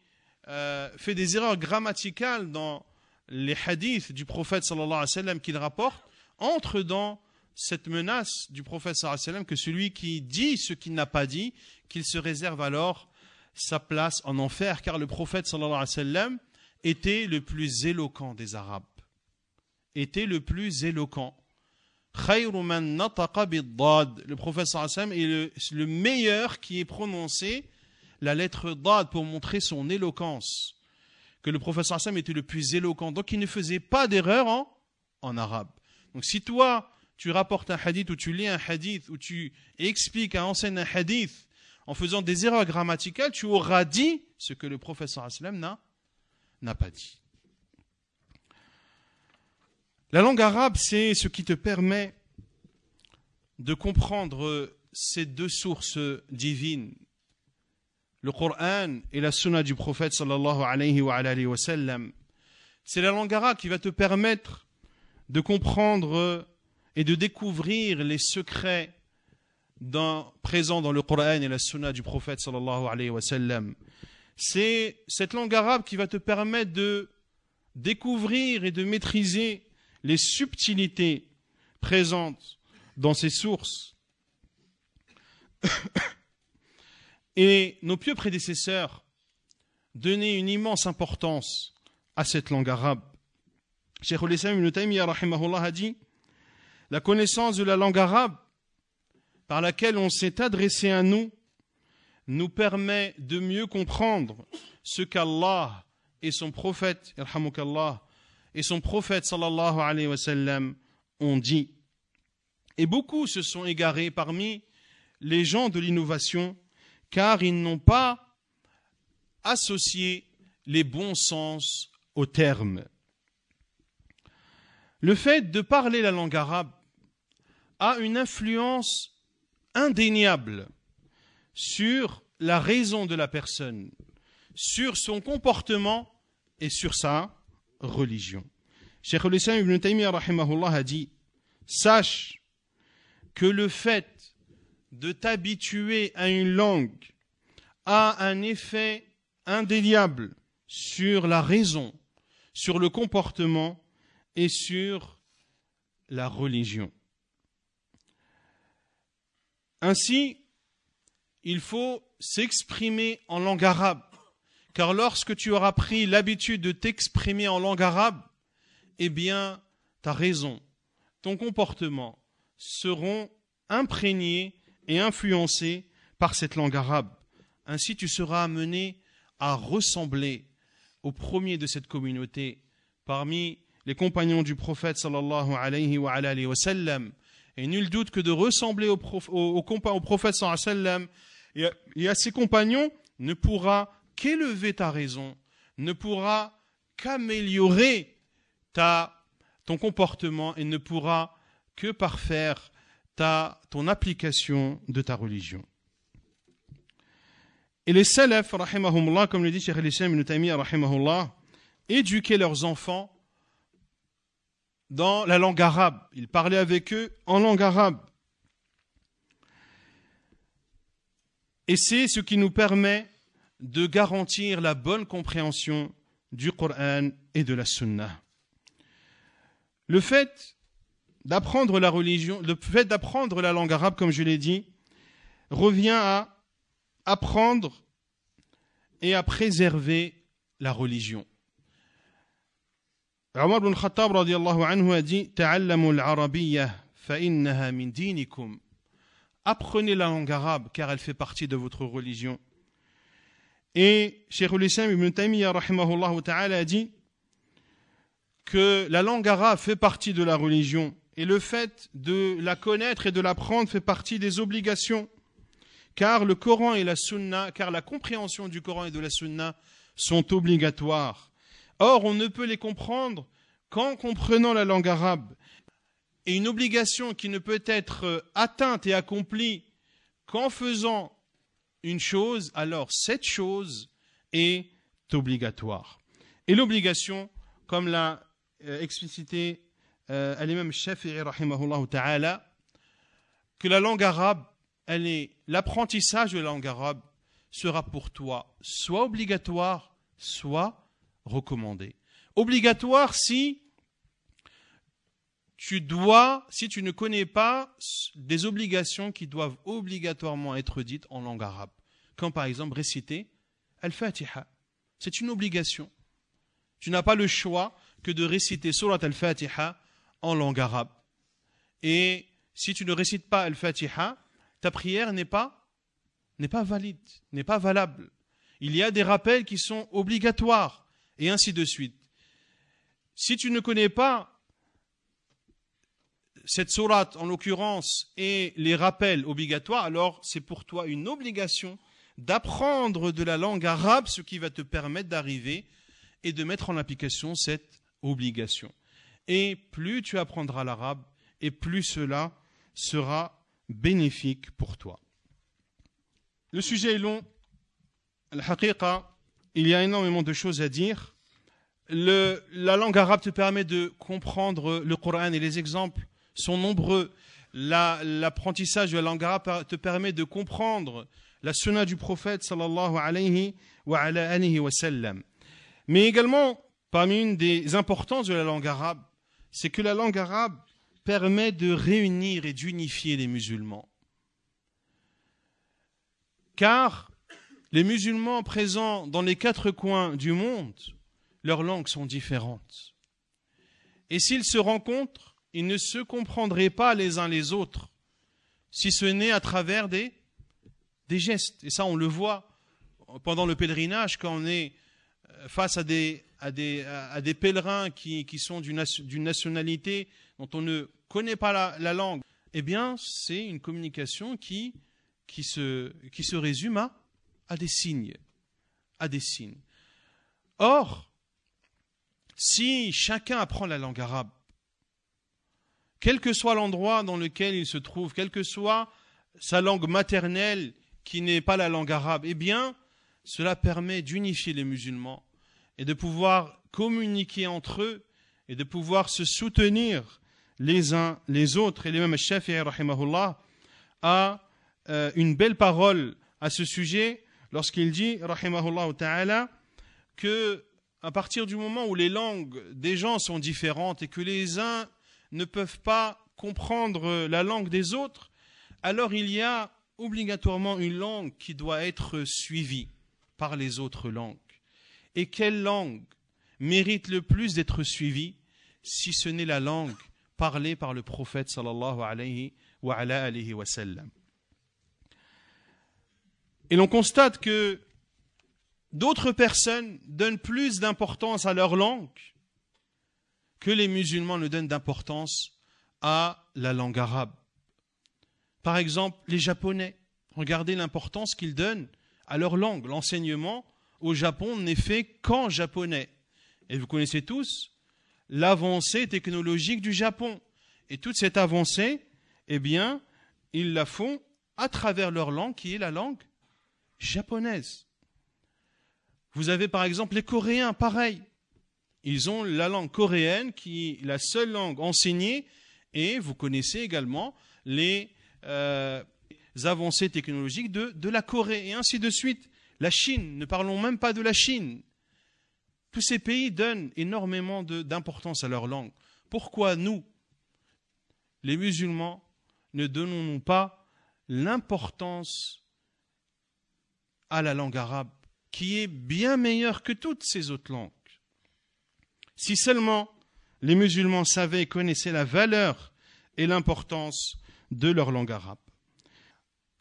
euh, fait des erreurs grammaticales dans les hadiths du prophète sallallahu alayhi qu'il rapporte entre dans cette menace du prophète sallallahu que celui qui dit ce qu'il n'a pas dit, qu'il se réserve alors sa place en enfer, car le prophète sallallahu alayhi wa sallam était le plus éloquent des Arabes. Était le plus éloquent. Le professeur Hassan est le, meilleur qui ait prononcé la lettre Dad pour montrer son éloquence. Que le professeur Hassan était le plus éloquent. Donc il ne faisait pas d'erreur en, en arabe. Donc si toi, tu rapportes un hadith ou tu lis un hadith ou tu expliques, un un hadith en faisant des erreurs grammaticales, tu auras dit ce que le professeur Hassan n'a n'a pas dit. La langue arabe, c'est ce qui te permet de comprendre ces deux sources divines le Coran et la sunna du prophète sallallahu wa, sallam, c'est la langue arabe qui va te permettre de comprendre et de découvrir les secrets présents dans le Coran et la sunna du prophète sallallahu wa sallam. C'est cette langue arabe qui va te permettre de découvrir et de maîtriser les subtilités présentes dans ces sources. [COUGHS] Et nos pieux prédécesseurs donnaient une immense importance à cette langue arabe. Cheikh al-Islam ibn Taymiyyah a dit La connaissance de la langue arabe par laquelle on s'est adressé à nous nous permet de mieux comprendre ce qu'Allah et son prophète, et son prophète sallallahu alayhi wa sallam ont dit. Et beaucoup se sont égarés parmi les gens de l'innovation car ils n'ont pas associé les bons sens aux termes. Le fait de parler la langue arabe a une influence indéniable sur la raison de la personne, sur son comportement et sur sa religion. Cheikh al ibn Taymiyyah a dit Sache que le fait de t'habituer à une langue a un effet indéniable sur la raison, sur le comportement et sur la religion. Ainsi, il faut s'exprimer en langue arabe, car lorsque tu auras pris l'habitude de t'exprimer en langue arabe, eh bien, ta raison, ton comportement seront imprégnés et influencés par cette langue arabe. Ainsi, tu seras amené à ressembler au premier de cette communauté parmi les compagnons du prophète sallallahu alayhi wa, alayhi wa. Et nul doute que de ressembler au, au, au prophète sallallahu alayhi wa sallam et à ses compagnons ne pourra qu'élever ta raison, ne pourra qu'améliorer ta, ton comportement et ne pourra que parfaire ta, ton application de ta religion. Et les salaf, rahimahumullah, comme le dit Cheikh al-Islam ibn Taymiyyah, éduquaient leurs enfants dans la langue arabe. Ils parlaient avec eux en langue arabe. Et c'est ce qui nous permet de garantir la bonne compréhension du Coran et de la Sunna. Le fait d'apprendre la religion, le fait d'apprendre la langue arabe, comme je l'ai dit, revient à apprendre et à préserver la religion. Omar ibn Khattab anhu a dit apprenez la langue arabe car elle fait partie de votre religion. Et Cheikh Islam ibn Taymiyyah ta'ala a dit que la langue arabe fait partie de la religion et le fait de la connaître et de l'apprendre fait partie des obligations car le Coran et la Sunna, car la compréhension du Coran et de la Sunna sont obligatoires. Or, on ne peut les comprendre qu'en comprenant la langue arabe et une obligation qui ne peut être euh, atteinte et accomplie qu'en faisant une chose, alors cette chose est obligatoire. Et l'obligation, comme l'a euh, explicité euh, l'imam Shafi'i ta'ala, que la langue arabe, l'apprentissage de la langue arabe sera pour toi soit obligatoire, soit recommandé. Obligatoire si tu dois, si tu ne connais pas des obligations qui doivent obligatoirement être dites en langue arabe, comme par exemple réciter Al-Fatiha. C'est une obligation. Tu n'as pas le choix que de réciter Surat Al-Fatiha en langue arabe. Et si tu ne récites pas Al-Fatiha, ta prière n'est pas, n'est pas valide, n'est pas valable. Il y a des rappels qui sont obligatoires, et ainsi de suite. Si tu ne connais pas cette sourate, en l'occurrence, et les rappels obligatoires, alors c'est pour toi une obligation d'apprendre de la langue arabe, ce qui va te permettre d'arriver et de mettre en application cette obligation. Et plus tu apprendras l'arabe, et plus cela sera bénéfique pour toi. Le sujet est long, il y a énormément de choses à dire. La langue arabe te permet de comprendre le Coran et les exemples sont nombreux. L'apprentissage de la langue arabe te permet de comprendre la sunna du prophète sallallahu alayhi wa, alayhi wa sallam. Mais également, parmi une des importances de la langue arabe, c'est que la langue arabe permet de réunir et d'unifier les musulmans. Car les musulmans présents dans les quatre coins du monde, leurs langues sont différentes. Et s'ils se rencontrent, ils ne se comprendraient pas les uns les autres, si ce n'est à travers des, gestes. Et ça, on le voit pendant le pèlerinage, quand on est face à des, pèlerins qui, sont d'une nationalité dont on ne connaît pas la, langue, eh bien, c'est une communication qui se résume à, à des signes. À des signes. Or, si chacun apprend la langue arabe, quel que soit l'endroit dans lequel il se trouve, quelle que soit sa langue maternelle qui n'est pas la langue arabe, eh bien, cela permet d'unifier les musulmans et de pouvoir communiquer entre eux et de pouvoir se soutenir les uns les autres. Et l'imam Shafi'i a euh, une belle parole à ce sujet lorsqu'il dit rahimahullah ta'ala que à partir du moment où les langues des gens sont différentes et que les uns ne peuvent pas comprendre la langue des autres, alors il y a obligatoirement une langue qui doit être suivie par les autres langues. Et quelle langue mérite le plus d'être suivie si ce n'est la langue parlée par le prophète sallallahu alayhi wa, alayhi. Et l'on constate que d'autres personnes donnent plus d'importance à leur langue que les musulmans ne donnent d'importance à la langue arabe. Par exemple, les Japonais, regardez l'importance qu'ils donnent à leur langue. L'enseignement au Japon n'est fait qu'en japonais. Et vous connaissez tous l'avancée technologique du Japon. Et toute cette avancée, eh bien, ils la font à travers leur langue qui est la langue japonaise. Vous avez par exemple les Coréens, pareil. Ils ont la langue coréenne qui est la seule langue enseignée et vous connaissez également les euh, avancées technologiques de, de la Corée et ainsi de suite. La Chine, ne parlons même pas de la Chine. Tous ces pays donnent énormément d'importance à leur langue. Pourquoi nous, les musulmans, ne donnons-nous pas l'importance à la langue arabe, qui est bien meilleure que toutes ces autres langues Si seulement les musulmans savaient et connaissaient la valeur et l'importance de leur langue arabe.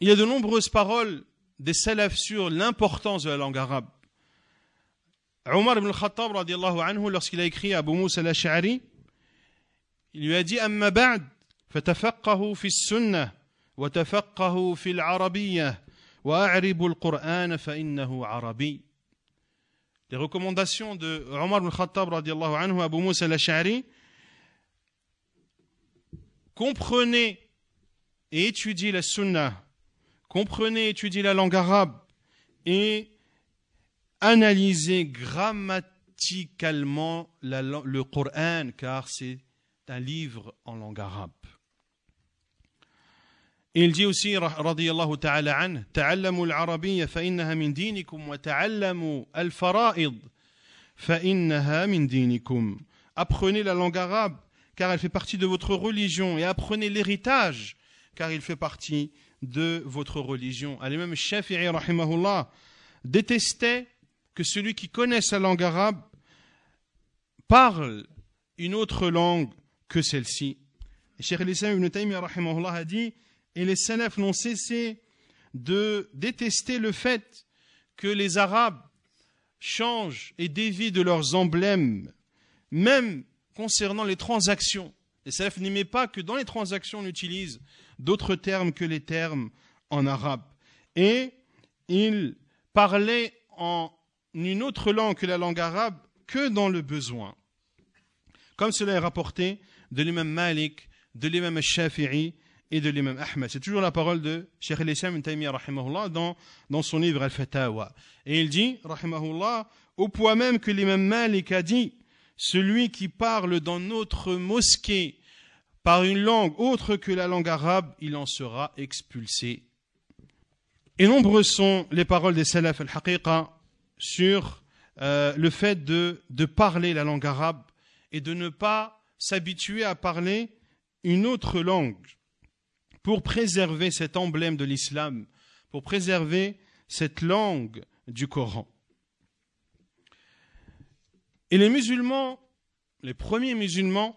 Il y a de nombreuses paroles des salafs sur l'importance de la langue arabe. Omar ibn al-Khattab, anhu, lorsqu'il a écrit à Abu Moussa al-Ash'ari, il lui a dit Amma ba'd, fatafaqahu fi fi arabi. Les recommandations de Omar ibn al-Khattab, anhu, à Abu Moussa al-Ash'ari, comprenez et étudiez la sunnah, comprenez, étudiez la langue arabe et analysez grammaticalement le Coran, car c'est un livre en langue arabe. Il dit aussi, radiyallahu ta'ala an, تعلموا العربية فإنها من دينكم وتعلموا الفرائض فإنها من دينكم. Apprenez la langue arabe, car elle fait partie de votre religion, et apprenez l'héritage, car il fait partie de votre religion. Al-Imam Shafi'i rahimahullah détestait que celui qui connaît sa langue arabe parle une autre langue que celle-ci. Cheikh al-Islam ibn Taymiyyah rahimahullah a dit et les salafs n'ont cessé de détester le fait que les arabes changent et dévient de leurs emblèmes même concernant les transactions. Les salafs n'aimaient pas que dans les transactions on utilise d'autres termes que les termes en arabe. Et il parlait en une autre langue que la langue arabe que dans le besoin. Comme cela est rapporté de l'imam Malik, de l'imam Shafi'i et de l'imam Ahmed. C'est toujours la parole de Sheikh al-Islam ibn dans, dans son livre Al-Fatawa. Et il dit, rahimahullah, au point même que l'imam Malik a dit, celui qui parle dans notre mosquée par une langue autre que la langue arabe, il en sera expulsé. Et nombreux sont les paroles des salaf al-haqiqa sur euh, le fait de parler la langue arabe et de ne pas s'habituer à parler une autre langue pour préserver cet emblème de l'islam, pour préserver cette langue du Coran. Et les musulmans, les premiers musulmans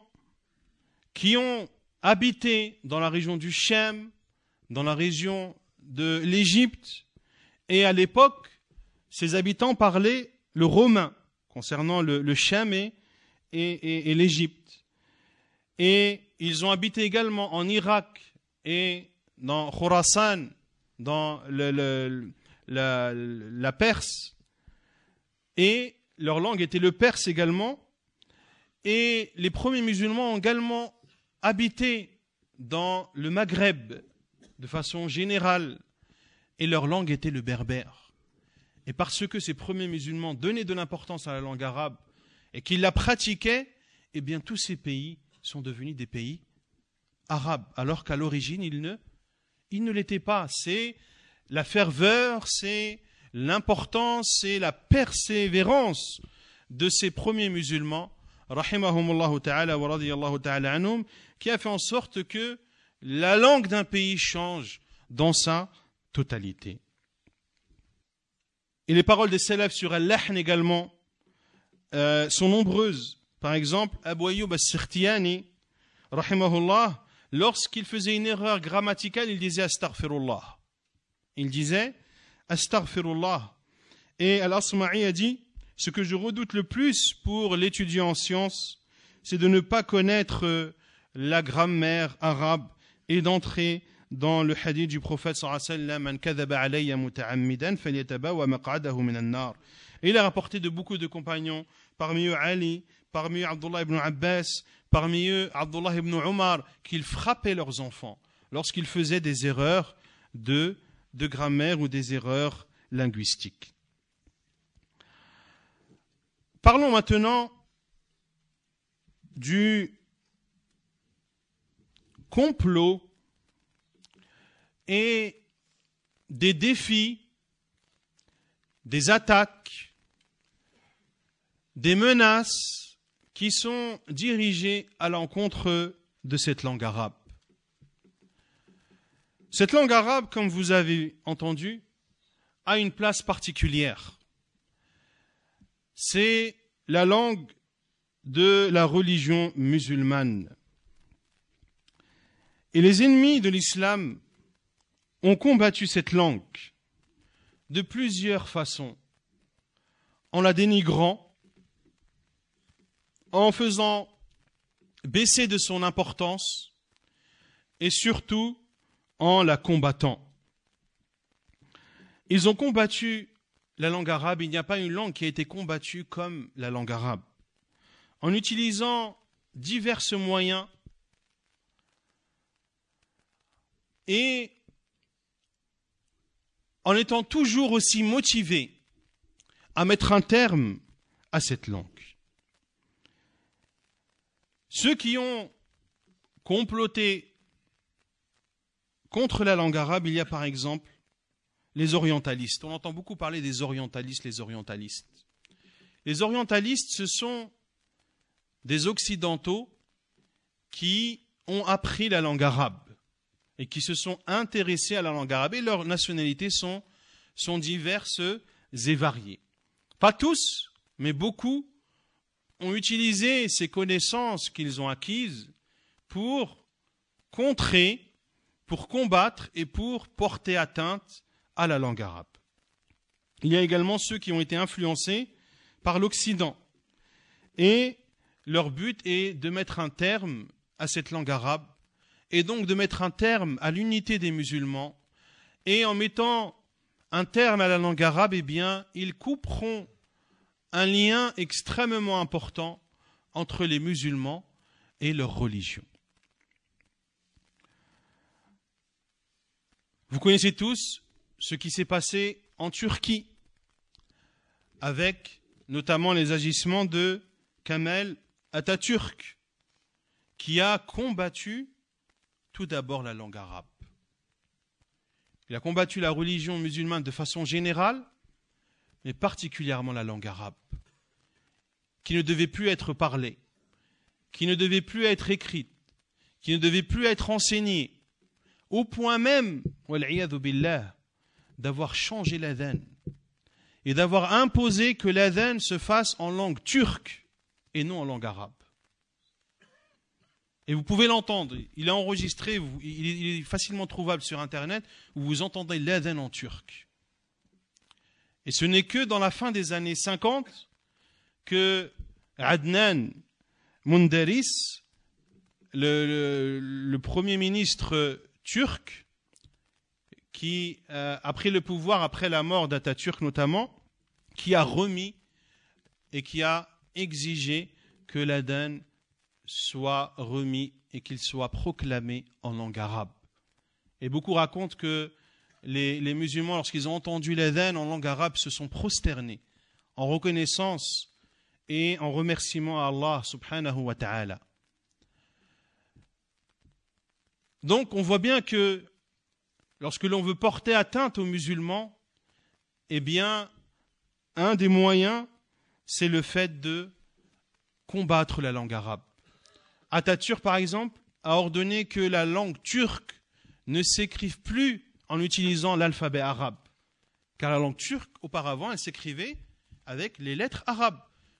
qui ont habité dans la région du Shem, dans la région de l'Égypte, et à l'époque, ces habitants parlaient le romain concernant le, le et, l'Égypte. Et ils ont habité également en Irak et dans Khorasan, dans la, la Perse. Et leur langue était le perse également. Et les premiers musulmans ont également habité dans le Maghreb de façon générale. Et leur langue était le berbère. Et parce que ces premiers musulmans donnaient de l'importance à la langue arabe et qu'ils la pratiquaient, eh bien tous ces pays sont devenus des pays arabes, alors qu'à l'origine ils ne, ils ne l'étaient pas. C'est la ferveur, c'est l'importance, c'est la persévérance de ces premiers musulmans, ta'ala wa ta'ala anhum, qui a fait en sorte que la langue d'un pays change dans sa totalité. Et les paroles des salafs sur Al-Lahn également euh, sont nombreuses. Par exemple, Abu Ayyub al-Sirtiyani, rahimahullah, lorsqu'il faisait une erreur grammaticale, il disait astaghfirullah. Il disait astaghfirullah. Et Al-Asma'i a dit, ce que je redoute le plus pour l'étudiant en sciences, c'est de ne pas connaître euh, la grammaire arabe et d'entrer dans le hadith du prophète sallallahu alayhi wa Et il a rapporté de beaucoup de compagnons, parmi eux Ali, parmi eux Abdullah ibn Abbas, parmi eux Abdullah ibn Omar, qu'ils frappaient leurs enfants lorsqu'ils faisaient des erreurs de, de grammaire ou des erreurs linguistiques. Parlons maintenant du complot et des défis, des attaques, des menaces qui sont dirigées à l'encontre de cette langue arabe. Cette langue arabe, comme vous avez entendu, a une place particulière. C'est la langue de la religion musulmane. Et les ennemis de l'islam ont combattu cette langue de plusieurs façons, en la dénigrant, en faisant baisser de son importance et surtout en la combattant. Ils ont combattu la langue arabe, il n'y a pas une langue qui a été combattue comme la langue arabe. En utilisant divers moyens et en étant toujours aussi motivé à mettre un terme à cette langue. Ceux qui ont comploté contre la langue arabe, il y a par exemple les orientalistes. On entend beaucoup parler des orientalistes, les orientalistes. Les orientalistes, ce sont des occidentaux qui ont appris la langue arabe et qui se sont intéressés à la langue arabe et leurs nationalités sont, sont diverses et variées. Pas tous, mais beaucoup ont utilisé ces connaissances qu'ils ont acquises pour contrer, pour combattre et pour porter atteinte à la langue arabe. Il y a également ceux qui ont été influencés par l'Occident. Et leur but est de mettre un terme à cette langue arabe et donc de mettre un terme à l'unité des musulmans. Et en mettant un terme à la langue arabe, eh bien, ils couperont un lien extrêmement important entre les musulmans et leur religion. Vous connaissez tous ce qui s'est passé en Turquie, avec notamment les agissements de Kamel Atatürk, qui a combattu tout d'abord la langue arabe. Il a combattu la religion musulmane de façon générale, mais particulièrement la langue arabe, qui ne devait plus être parlée, qui ne devait plus être écrite, qui ne devait plus être enseignée, au point même, d'avoir changé l'adhan et d'avoir imposé que l'adhan se fasse en langue turque et non en langue arabe. Et vous pouvez l'entendre, il est enregistré, il est facilement trouvable sur Internet, où vous entendez l'adhan en turc. Et ce n'est que dans la fin des années 50 que Adnan Mundaris, le, premier ministre turc, qui euh, a pris le pouvoir après la mort d'Atatürk notamment, qui a remis et qui a exigé que l'Aden soit remis et qu'il soit proclamé en langue arabe. Et beaucoup racontent que les, musulmans, lorsqu'ils ont entendu l'Aden en langue arabe, se sont prosternés en reconnaissance et en remerciement à Allah subhanahu wa ta'ala. Donc on voit bien que lorsque l'on veut porter atteinte aux musulmans, eh bien, un des moyens, c'est le fait de combattre la langue arabe. Atatürk, par exemple, a ordonné que la langue turque ne s'écrive plus en utilisant l'alphabet arabe. Car la langue turque, auparavant, elle s'écrivait avec les lettres arabes,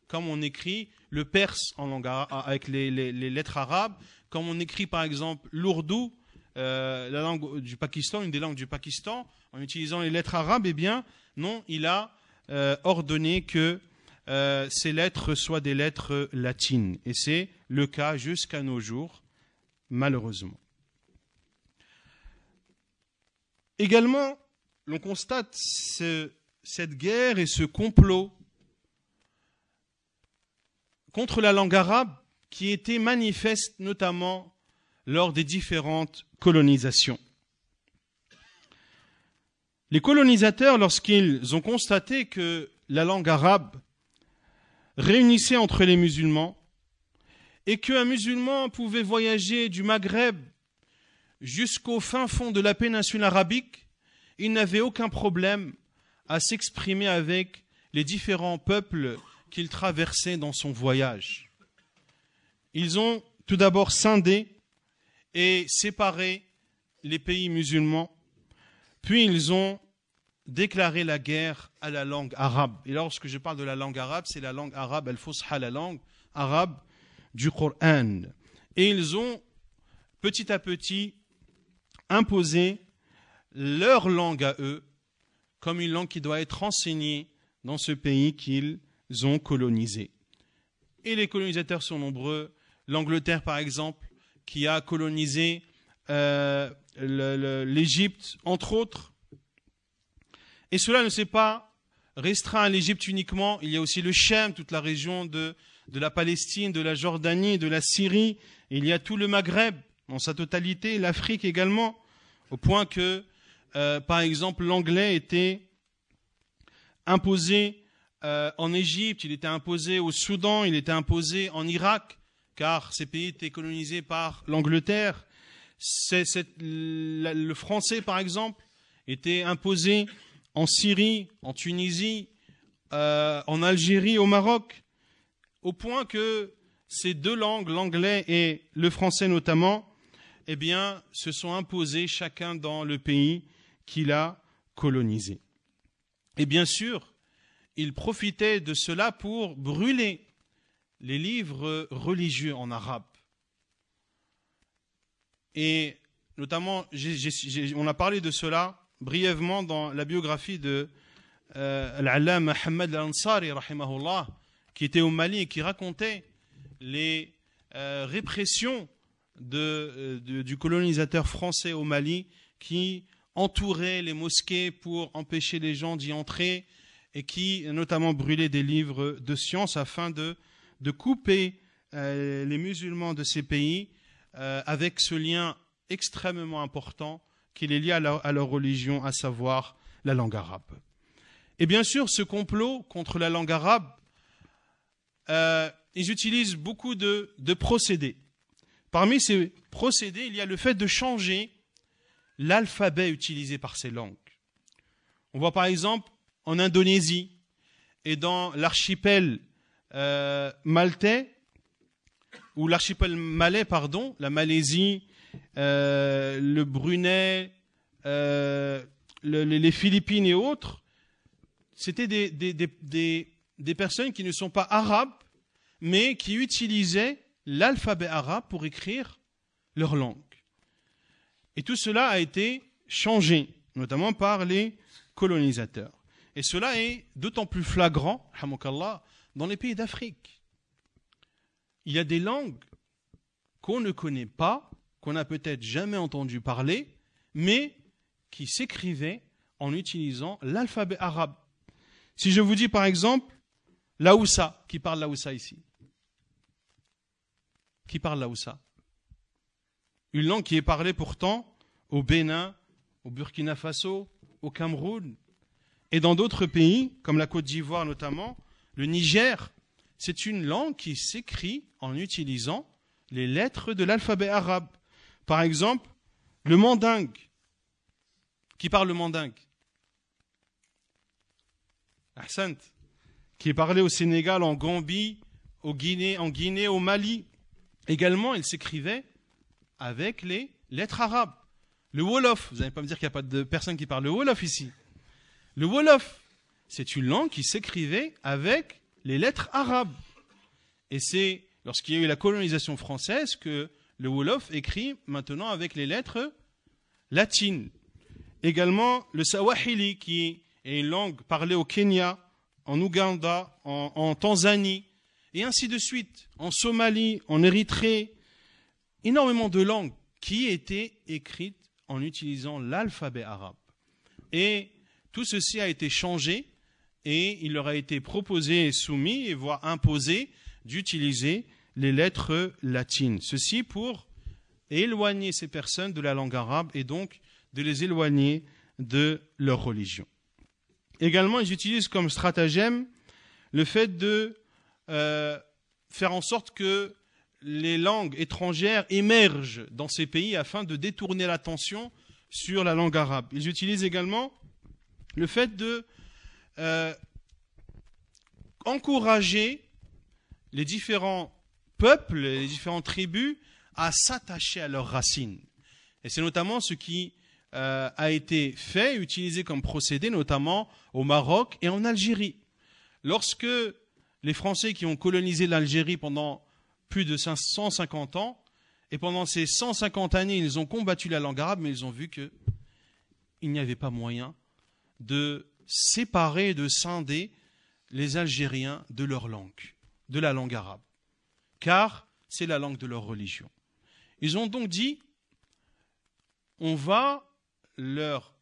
comme on écrit le perse en langue avec les, lettres arabes, comme on écrit par exemple l'ourdou, euh, la langue du Pakistan, une des langues du Pakistan, en utilisant les lettres arabes, eh bien, non, il a euh, ordonné que euh, ces lettres soient des lettres latines. Et c'est le cas jusqu'à nos jours, malheureusement. Également, l'on constate cette guerre et ce complot contre la langue arabe qui était manifeste notamment lors des différentes colonisations. Les colonisateurs, lorsqu'ils ont constaté que la langue arabe réunissait entre les musulmans et qu'un musulman pouvait voyager du Maghreb jusqu'au fin fond de la péninsule arabique, il n'avait aucun problème à s'exprimer avec les différents peuples qu'il traversait dans son voyage. Ils ont tout d'abord scindé et séparé les pays musulmans, puis ils ont déclaré la guerre à la langue arabe. Et lorsque je parle de la langue arabe, c'est la langue arabe, al-Fusha, la langue arabe du Coran. Et ils ont petit à petit imposé leur langue à eux comme une langue qui doit être enseignée dans ce pays qu'ils ont colonisé. Et les colonisateurs sont nombreux. L'Angleterre, par exemple, qui a colonisé euh, l'Égypte, entre autres. Et cela ne s'est pas restreint à l'Égypte uniquement. Il y a aussi le Chem, toute la région de, de la Palestine, de la Jordanie, de la Syrie. il y a tout le Maghreb dans sa totalité, l'Afrique également, au point que, euh, par exemple, l'anglais était imposé euh, en Égypte, il était imposé au Soudan, il était imposé en Irak, car ces pays étaient colonisés par l'Angleterre. le français, par exemple, était imposé en Syrie, en Tunisie, euh, en Algérie, au Maroc, au point que ces deux langues, l'anglais et le français notamment, eh bien, se sont imposées chacun dans le pays qu'il a colonisé. Et bien sûr, il profitait de cela pour brûler les livres religieux en arabe. Et notamment, on a parlé de cela brièvement dans la biographie de euh, Mohammed al-Ansari, qui était au Mali et qui racontait les euh, répressions euh, du colonisateur français au Mali qui entourait les mosquées pour empêcher les gens d'y entrer et qui notamment brûlait des livres de science afin de, couper euh, les musulmans de ces pays euh, avec ce lien extrêmement important qu'il est lié à leur, religion, à savoir la langue arabe. Et bien sûr, ce complot contre la langue arabe, ils utilisent beaucoup de procédés. Parmi ces procédés, il y a le fait de changer l'alphabet utilisé par ces langues. On voit par exemple en Indonésie et dans l'archipel euh, maltais, ou l'archipel malais, pardon, la Malaisie, euh, le Brunei, euh, les Philippines et autres, c'était des, des, personnes qui ne sont pas arabes, mais qui utilisaient l'alphabet arabe pour écrire leur langue. Et tout cela a été changé, notamment par les colonisateurs. Et cela est d'autant plus flagrant, dans les pays d'Afrique. Il y a des langues qu'on ne connaît pas, qu'on n'a peut-être jamais entendu parler, mais qui s'écrivaient en utilisant l'alphabet arabe. Si je vous dis par exemple l'Aoussa, qui parle l'Aoussa ici Qui parle l'Aoussa Une langue qui est parlée pourtant au Bénin, au Burkina Faso, au Cameroun et dans d'autres pays, comme la Côte d'Ivoire notamment, le Niger, c'est une langue qui s'écrit en utilisant les lettres de l'alphabet arabe. Par exemple, le mandingue. Qui parle le mandingue? Qui est parlé au Sénégal, en Gambie, au Guinée, en Guinée, au Mali. Également, il s'écrivait avec les lettres arabes. Le Wolof, vous n'allez pas me dire qu'il n'y a pas de personne qui parle le Wolof ici. Le Wolof, c'est une langue qui s'écrivait avec les lettres arabes. Et c'est lorsqu'il y a eu la colonisation française que le Wolof écrit maintenant avec les lettres latines. Également le Sawahili, qui est une langue parlée au Kenya, en Ouganda, en, en Tanzanie, et ainsi de suite, en Somalie, en Érythrée, énormément de langues qui étaient écrites en utilisant l'alphabet arabe. Et tout ceci a été changé et il leur a été proposé et soumis, voire imposé, d'utiliser les lettres latines. Ceci pour éloigner ces personnes de la langue arabe et donc de les éloigner de leur religion. Également, ils utilisent comme stratagème le fait de euh, faire en sorte que les langues étrangères émergent dans ces pays afin de détourner l'attention sur la langue arabe. Ils utilisent également le fait de euh, encourager les différents peuples, les différentes tribus à s'attacher à leurs racines. Et c'est notamment ce qui euh, a été fait, utilisé comme procédé, notamment au Maroc et en Algérie. Lorsque les Français qui ont colonisé l'Algérie pendant plus de 150 ans. Et pendant ces 150 années, ils ont combattu la langue arabe, mais ils ont vu qu'il n'y avait pas moyen de séparer, de scinder les Algériens de leur langue, de la langue arabe. Car c'est la langue de leur religion. Ils ont donc dit, on va leur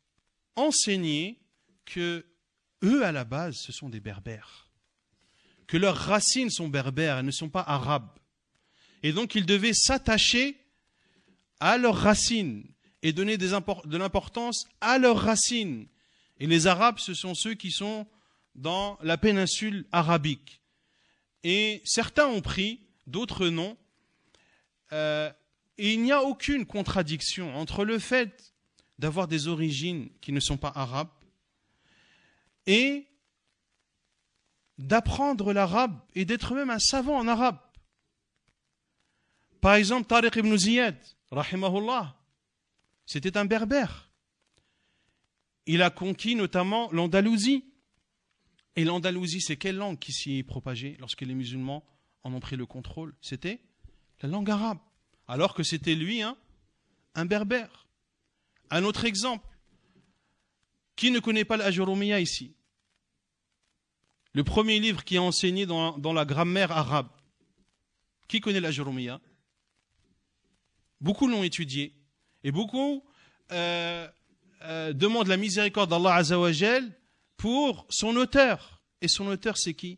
enseigner que eux, à la base, ce sont des berbères, que leurs racines sont berbères, elles ne sont pas arabes. Et donc ils devaient s'attacher à leurs racines et donner de l'importance à leurs racines. Et les Arabes, ce sont ceux qui sont dans la péninsule arabique. Et certains ont pris, d'autres non. Euh, et il n'y a aucune contradiction entre le fait d'avoir des origines qui ne sont pas arabes et d'apprendre l'arabe et d'être même un savant en arabe. Par exemple, Tariq ibn Ziyad, rahimahullah, c'était un berbère. Il a conquis notamment l'Andalousie. Et l'Andalousie, c'est quelle langue qui s'y est propagée lorsque les musulmans en ont pris le contrôle? C'était la langue arabe. Alors que c'était lui, hein, un berbère. Un autre exemple. Qui ne connaît pas l'Ajurumiyya ici? Le premier livre qui est enseigné dans, la grammaire arabe. Qui connaît l'Ajurumiyya Beaucoup l'ont étudié. Et beaucoup euh, euh, demandent la miséricorde d'Allah Azzawajal pour son auteur. Et son auteur, c'est qui?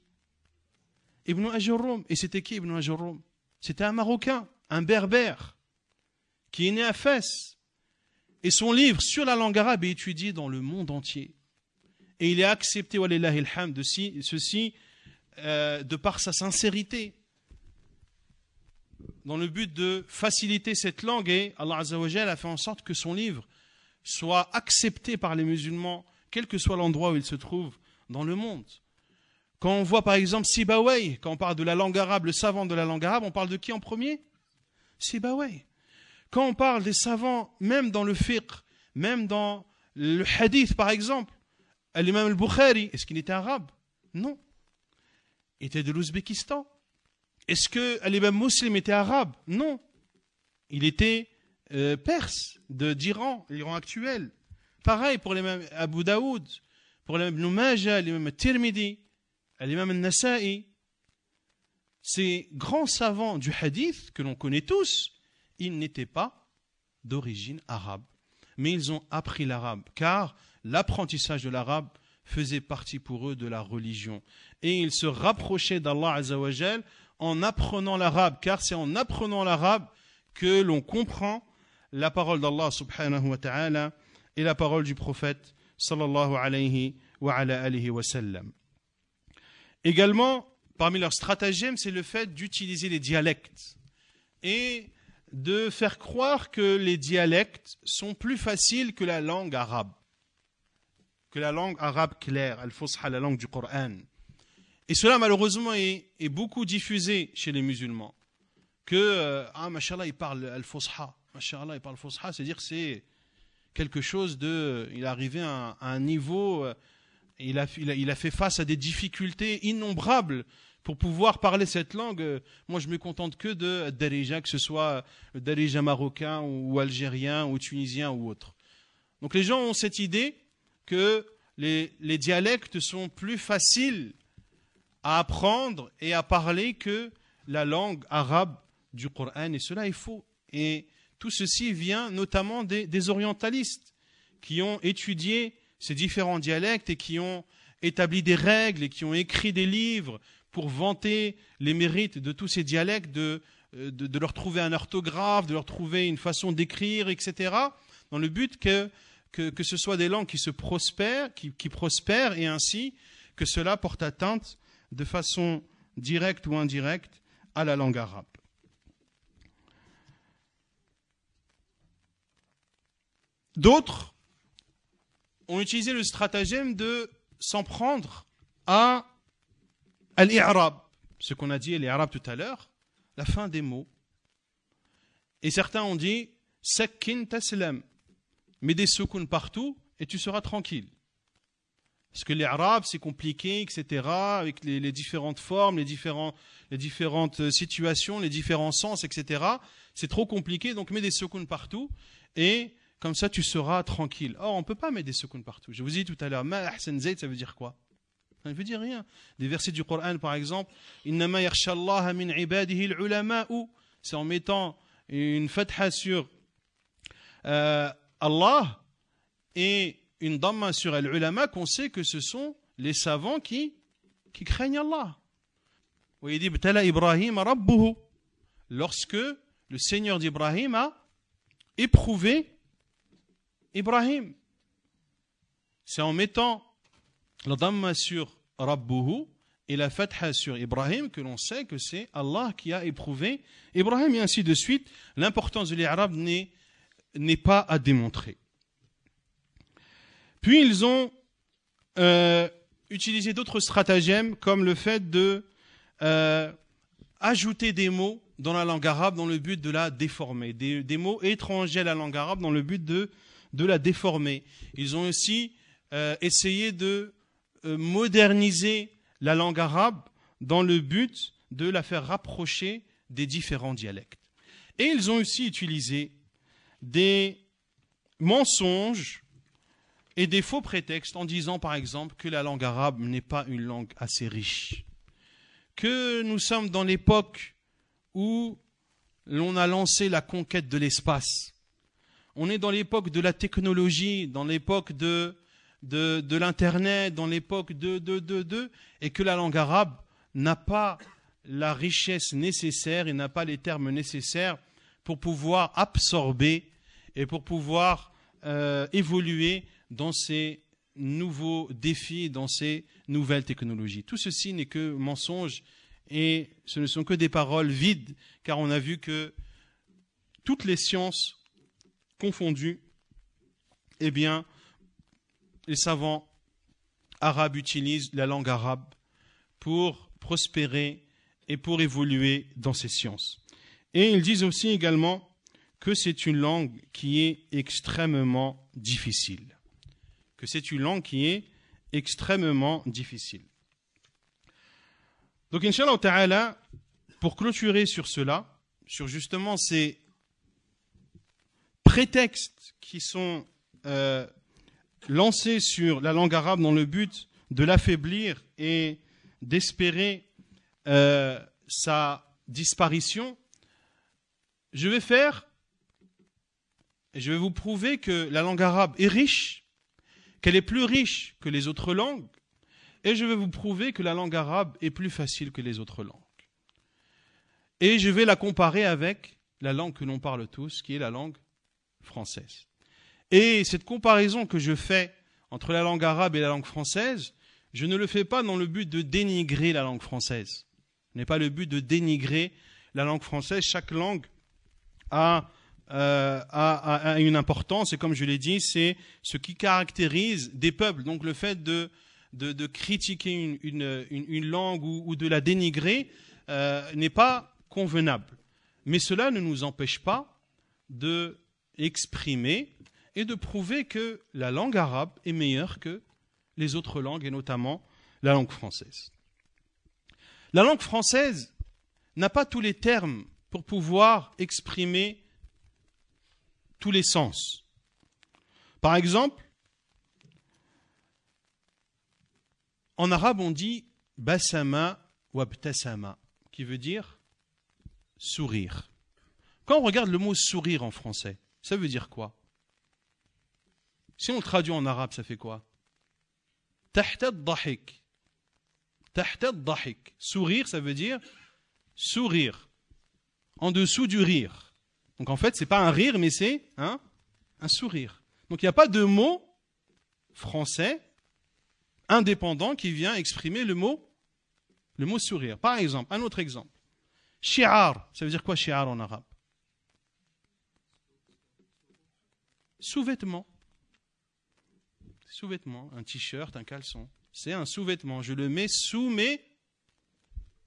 Ibn Ajurrum. Et c'était qui Ibn Ajurrum? C'était un Marocain, un Berbère, qui est né à Fès. Et son livre sur la langue arabe est étudié dans le monde entier. Et il est accepté, de ceci, euh, de par sa sincérité, dans le but de faciliter cette langue. Et Allah a fait en sorte que son livre soit accepté par les musulmans, quel que soit l'endroit où il se trouve dans le monde. Quand on voit par exemple Sibaway, quand on parle de la langue arabe, le savant de la langue arabe, on parle de qui en premier? Sibaway. Quand on parle des savants, même dans le fiqh, même dans le hadith par exemple, l'imam al-Bukhari, est-ce qu'il était arabe? Non. Il était de l'Ouzbékistan. Est-ce que l'imam muslim était arabe? Non. Il était euh, perse, d'Iran, l'Iran actuel. Pareil pour l'imam Abu Daoud, pour l'imam Ibn Majah, l'imam Tirmidhi, l'imam al-Nasa'i. Ces grands savants du hadith que l'on connaît tous, ils n'étaient pas d'origine arabe. Mais ils ont appris l'arabe, car l'apprentissage de l'arabe faisait partie pour eux de la religion. Et ils se rapprochaient d'Allah Azzawajal en apprenant l'arabe, car c'est en apprenant l'arabe que l'on comprend la parole d'Allah subhanahu wa ta'ala et la parole du prophète sallallahu alayhi wa wa sallam. Également, parmi leurs stratagèmes, c'est le fait d'utiliser les dialectes et de faire croire que les dialectes sont plus faciles que la langue arabe, que la langue arabe claire, al-fusha, la langue du Coran. Et cela, malheureusement, est, beaucoup diffusé chez les musulmans. Que, euh, ah, mashallah, il parle al-fusha. Mashallah, il parle fusha, c'est-à-dire c'est quelque chose de. Il est arrivé à un, niveau. Euh, il a, il, a, fait face à des difficultés innombrables pour pouvoir parler cette langue. Moi, je me contente que de Darija, que ce soit Darija marocain ou algérien ou tunisien ou autre. Donc les gens ont cette idée que les, dialectes sont plus faciles à apprendre et à parler que la langue arabe du Coran. Et cela est faux. Et tout ceci vient notamment des, orientalistes qui ont étudié ces différents dialectes et qui ont établi des règles et qui ont écrit des livres pour vanter les mérites de tous ces dialectes, de, euh, de, leur trouver un orthographe, de leur trouver une façon d'écrire, etc., dans le but que, que, ce soit des langues qui se prospèrent, qui, prospèrent, et ainsi que cela porte atteinte de façon directe ou indirecte à la langue arabe. D'autres ont utilisé le stratagème de s'en prendre à al-i'rab, ce qu'on a dit l'irab tout à l'heure, la fin des mots. Et certains ont dit sakkin taslam, mets des soukoun partout et tu seras tranquille. Parce que l'irab c'est compliqué, etc., avec les, différentes formes, les, les différentes situations, les différents sens, etc. C'est trop compliqué, donc mets des soukoun partout et comme ça, tu seras tranquille. Or, on ne peut pas mettre des secondes partout. Je vous ai dit tout à l'heure, ma ahsan ça veut dire quoi? Ça ne veut dire rien. Des versets du Coran, par exemple, innama min ibadihi C'est en mettant une fatha sur euh, Allah et une damma sur al-ulama qu'on sait que ce sont les savants qui, craignent Allah. Lorsque le Seigneur d'Ibrahim a éprouvé Ibrahim. C'est en mettant la damma sur Rabbuhu et la fatha sur Ibrahim que l'on sait que c'est Allah qui a éprouvé Ibrahim et ainsi de suite. L'importance de l'Arab n'est, n'est pas à démontrer. Puis ils ont euh, utilisé d'autres stratagèmes comme le fait de euh, ajouter des mots dans la langue arabe dans le but de la déformer, des, mots étrangers à la langue arabe dans le but de la déformer. Ils ont aussi euh, essayé de moderniser la langue arabe dans le but de la faire rapprocher des différents dialectes. Et ils ont aussi utilisé des mensonges et des faux prétextes en disant par exemple que la langue arabe n'est pas une langue assez riche, que nous sommes dans l'époque où l'on a lancé la conquête de l'espace, on est dans l'époque de la technologie, dans l'époque de, l'Internet, dans l'époque de, de, de, de, et que la langue arabe n'a pas la richesse nécessaire et n'a pas les termes nécessaires pour pouvoir absorber et pour pouvoir euh, évoluer dans ces nouveaux défis, dans ces nouvelles technologies. Tout ceci n'est que mensonge et ce ne sont que des paroles vides, car on a vu que toutes les sciences confondues, eh bien, les savants arabes utilisent la langue arabe pour prospérer et pour évoluer dans ces sciences. Et ils disent aussi également que c'est une langue qui est extrêmement difficile. Que c'est une langue qui est extrêmement difficile. Donc, Inch'Allah Ta'ala, pour clôturer sur cela, sur justement ces prétextes qui sont euh, lancés sur la langue arabe dans le but de l'affaiblir et d'espérer euh, sa disparition, je vais faire, et je vais vous prouver que la langue arabe est riche, qu'elle est plus riche que les autres langues, et je vais vous prouver que la langue arabe est plus facile que les autres langues. Et je vais la comparer avec la langue que l'on parle tous, qui est la langue française. Et cette comparaison que je fais entre la langue arabe et la langue française, je ne le fais pas dans le but de dénigrer la langue française. Ce n'est pas le but de dénigrer la langue française. Chaque langue a, euh, a, une importance et comme je l'ai dit, c'est ce qui caractérise des peuples. Donc le fait de, de, critiquer une, une, langue ou, ou, de la dénigrer euh, n'est pas convenable. Mais cela ne nous empêche pas de exprimer et de prouver que la langue arabe est meilleure que les autres langues et notamment la langue française. La langue française n'a pas tous les termes pour pouvoir exprimer tous les sens. Par exemple, en arabe on dit basama ou abtasama, qui veut dire sourire. Quand on regarde le mot sourire en français, ça veut dire quoi? Si on le traduit en arabe, ça fait quoi? Tahta dahik. Tahta dahik. Sourire, ça veut dire sourire. En dessous du rire. Donc en fait, c'est pas un rire, mais c'est un, sourire. Donc il n'y a pas de mot français indépendant qui vient exprimer le mot, le mot sourire. Par exemple, un autre exemple. Shi'ar, ça veut dire quoi shi'ar en arabe? Sous-vêtement. Sous-vêtement, un t-shirt, un caleçon. C'est un sous-vêtement. Je le mets sous mes,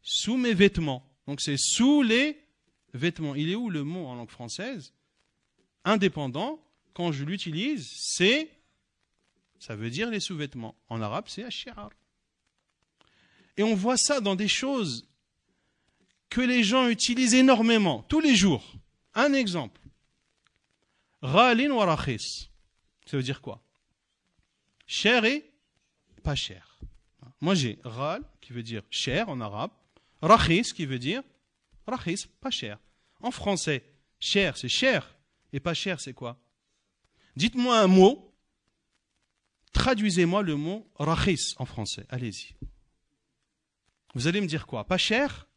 sous mes vêtements. Donc c'est sous les vêtements. Il est où le mot en langue française Indépendant, quand je l'utilise, c'est, ça veut dire les sous-vêtements. En arabe, c'est ash'ar. Et on voit ça dans des choses que les gens utilisent énormément, tous les jours. Un exemple. Ralin wa Ça veut dire quoi? Cher et pas cher. Moi j'ai ral qui veut dire cher en arabe, rakhis qui veut dire rakhis, pas cher. En français, cher c'est cher et pas cher c'est quoi? Dites-moi un mot, traduisez-moi le mot rakhis en français. Allez-y. Vous allez me dire quoi? Pas cher?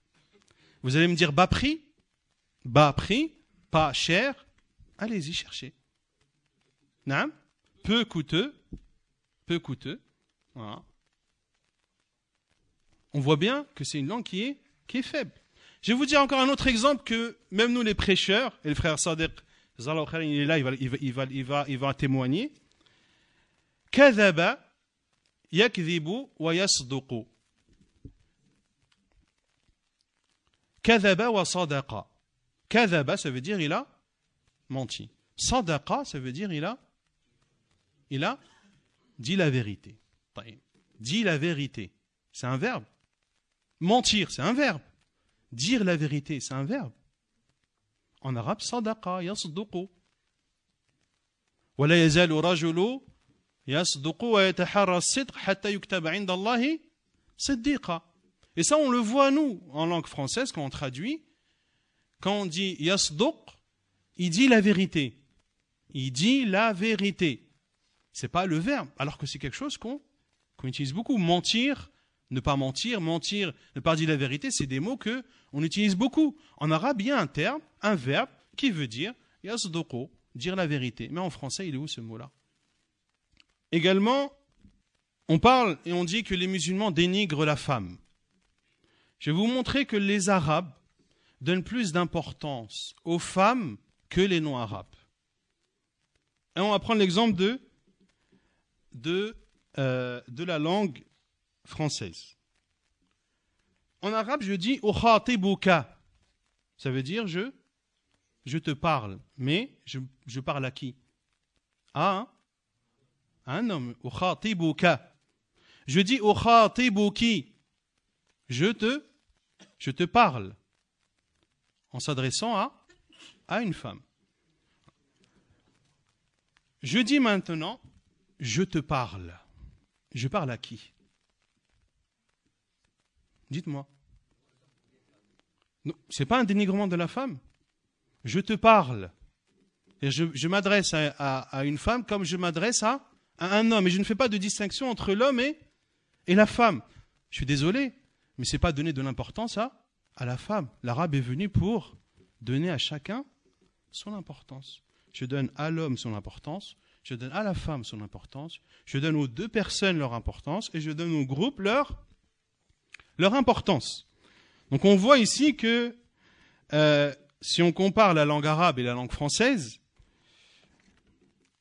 Vous allez me dire bas prix? Bas prix? Pas cher? Allez-y, cherchez. Peu coûteux peu coûteux. On voit bien que c'est une langue qui est faible. Je vais vous dire encore un autre exemple que même nous les prêcheurs, et le frère Sadek, il est là, il va, il va, il va, il va, il va témoigner. كذب يكذب ويصدق كذب وصدق كذب ça veut dire il a menti صدق ça veut dire il a il a Dis la vérité. Dis la vérité. C'est un verbe. Mentir, c'est un verbe. Dire la vérité, c'est un verbe. En arabe, sadaqa, yasduqu. ولا يزال رجل يصدق ويتحرى الصدق حتى يكتب عند الله صديقا. Et ça, on le voit, nous, en langue française, quand on traduit. Quand on dit yasduq, il dit la vérité. Il dit la vérité c'est pas le verbe, alors que c'est quelque chose qu'on utilise beaucoup. Mentir, ne pas mentir, mentir, ne pas dire la vérité, c'est des mots que on utilise beaucoup. En arabe, il y a un terme, un verbe qui veut dire yasdoko, dire la vérité. Mais en français, il est où ce mot-là? Également, on parle et on dit que les musulmans dénigrent la femme. Je vais vous montrer que les Arabes donnent plus d'importance aux femmes que les non-Arabes. Et on va prendre l'exemple de, de, euh, de la langue française. En arabe, je dis ukhatibuka. Ça veut dire je, je te parle. Mais je, parle à qui? À un, un homme. Ukhatibuka. Je dis ukhatibuki. Je te, je te parle. En s'adressant à, à une femme. Je dis maintenant, je te parle. Je parle à qui? Dites-moi. Ce n'est pas un dénigrement de la femme. Je te parle. Et je, m'adresse à, une femme comme je m'adresse à, à, un homme. Et je ne fais pas de distinction entre l'homme et, et la femme. Je suis désolé, mais ce n'est pas donner de l'importance à, à la femme. L'arabe est venu pour donner à chacun son importance. Je donne à l'homme son importance, je donne à la femme son importance, je donne aux deux personnes leur importance et je donne au groupe leur leur importance. Donc on voit ici que euh, si on compare la langue arabe et la langue française,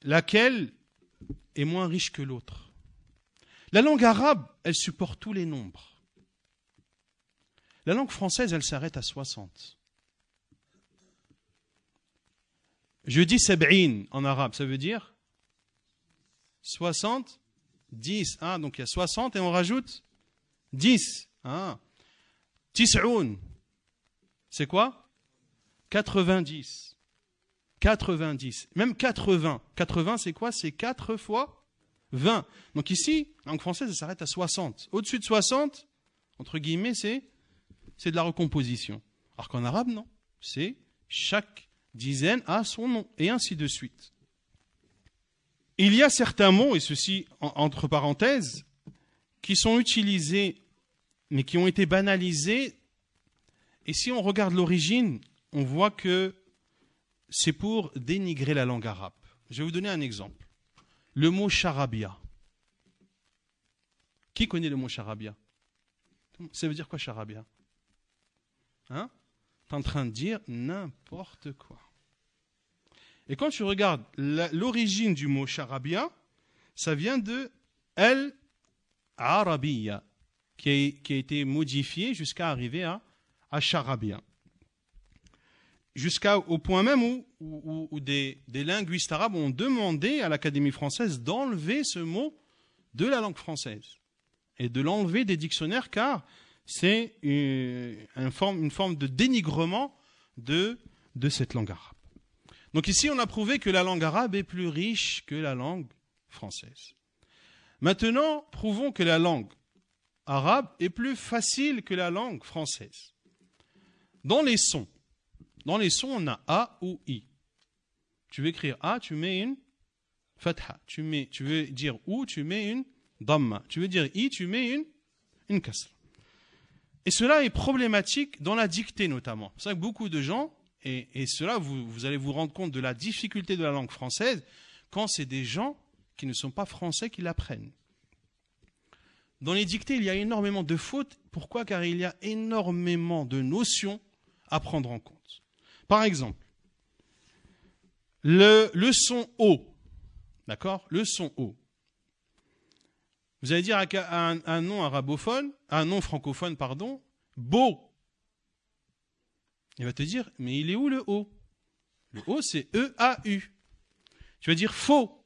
laquelle est moins riche que l'autre La langue arabe, elle supporte tous les nombres. La langue française, elle s'arrête à 60. Je dis sab'in en arabe, ça veut dire 60, 10. Hein, donc il y a 60 et on rajoute 10. Ah. Tis'oun. C'est quoi? 90. 90. Même 80. 80, c'est quoi? C'est 4 fois 20. Donc ici, langue française, ça s'arrête à 60. Au-dessus de 60, entre guillemets, c'est, c'est de la recomposition. Alors qu'en arabe, non. C'est chaque dizaine a son nom, et ainsi de suite. Il y a certains mots, et ceci entre parenthèses, qui sont utilisés mais qui ont été banalisés. Et si on regarde l'origine, on voit que c'est pour dénigrer la langue arabe. Je vais vous donner un exemple. Le mot charabia. Qui connaît le mot charabia? Ça veut dire quoi charabia? Hein? Tu es en train de dire n'importe quoi. Et quand tu regardes l'origine du mot charabia, ça vient de El Arabiya, qui a, été modifié jusqu'à arriver à, à charabia. Jusqu'au point même où, des, linguistes arabes ont demandé à l'Académie française d'enlever ce mot de la langue française et de l'enlever des dictionnaires car c'est une, forme, une forme de dénigrement de, de cette langue arabe. Donc ici, on a prouvé que la langue arabe est plus riche que la langue française. Maintenant, prouvons que la langue arabe est plus facile que la langue française. Dans les sons, dans les sons, on a A ou I. Tu veux écrire A, tu mets une fatha. Tu, mets, tu veux dire ou, tu mets une damma. Tu veux dire I, tu mets une, une kasra. Et cela est problématique dans la dictée notamment. C'est ça que beaucoup de gens, et, et cela, vous, vous allez vous rendre compte de la difficulté de la langue française quand c'est des gens qui ne sont pas français qui l'apprennent. Dans les dictées, il y a énormément de fautes. Pourquoi? Car il y a énormément de notions à prendre en compte. Par exemple, le, son O. D'accord? Le son O. Vous allez dire à un, nom arabophone, un nom francophone, pardon, beau. Il va te dire, mais il est où le O? Le O, c'est E-A-U. Tu vas dire faux.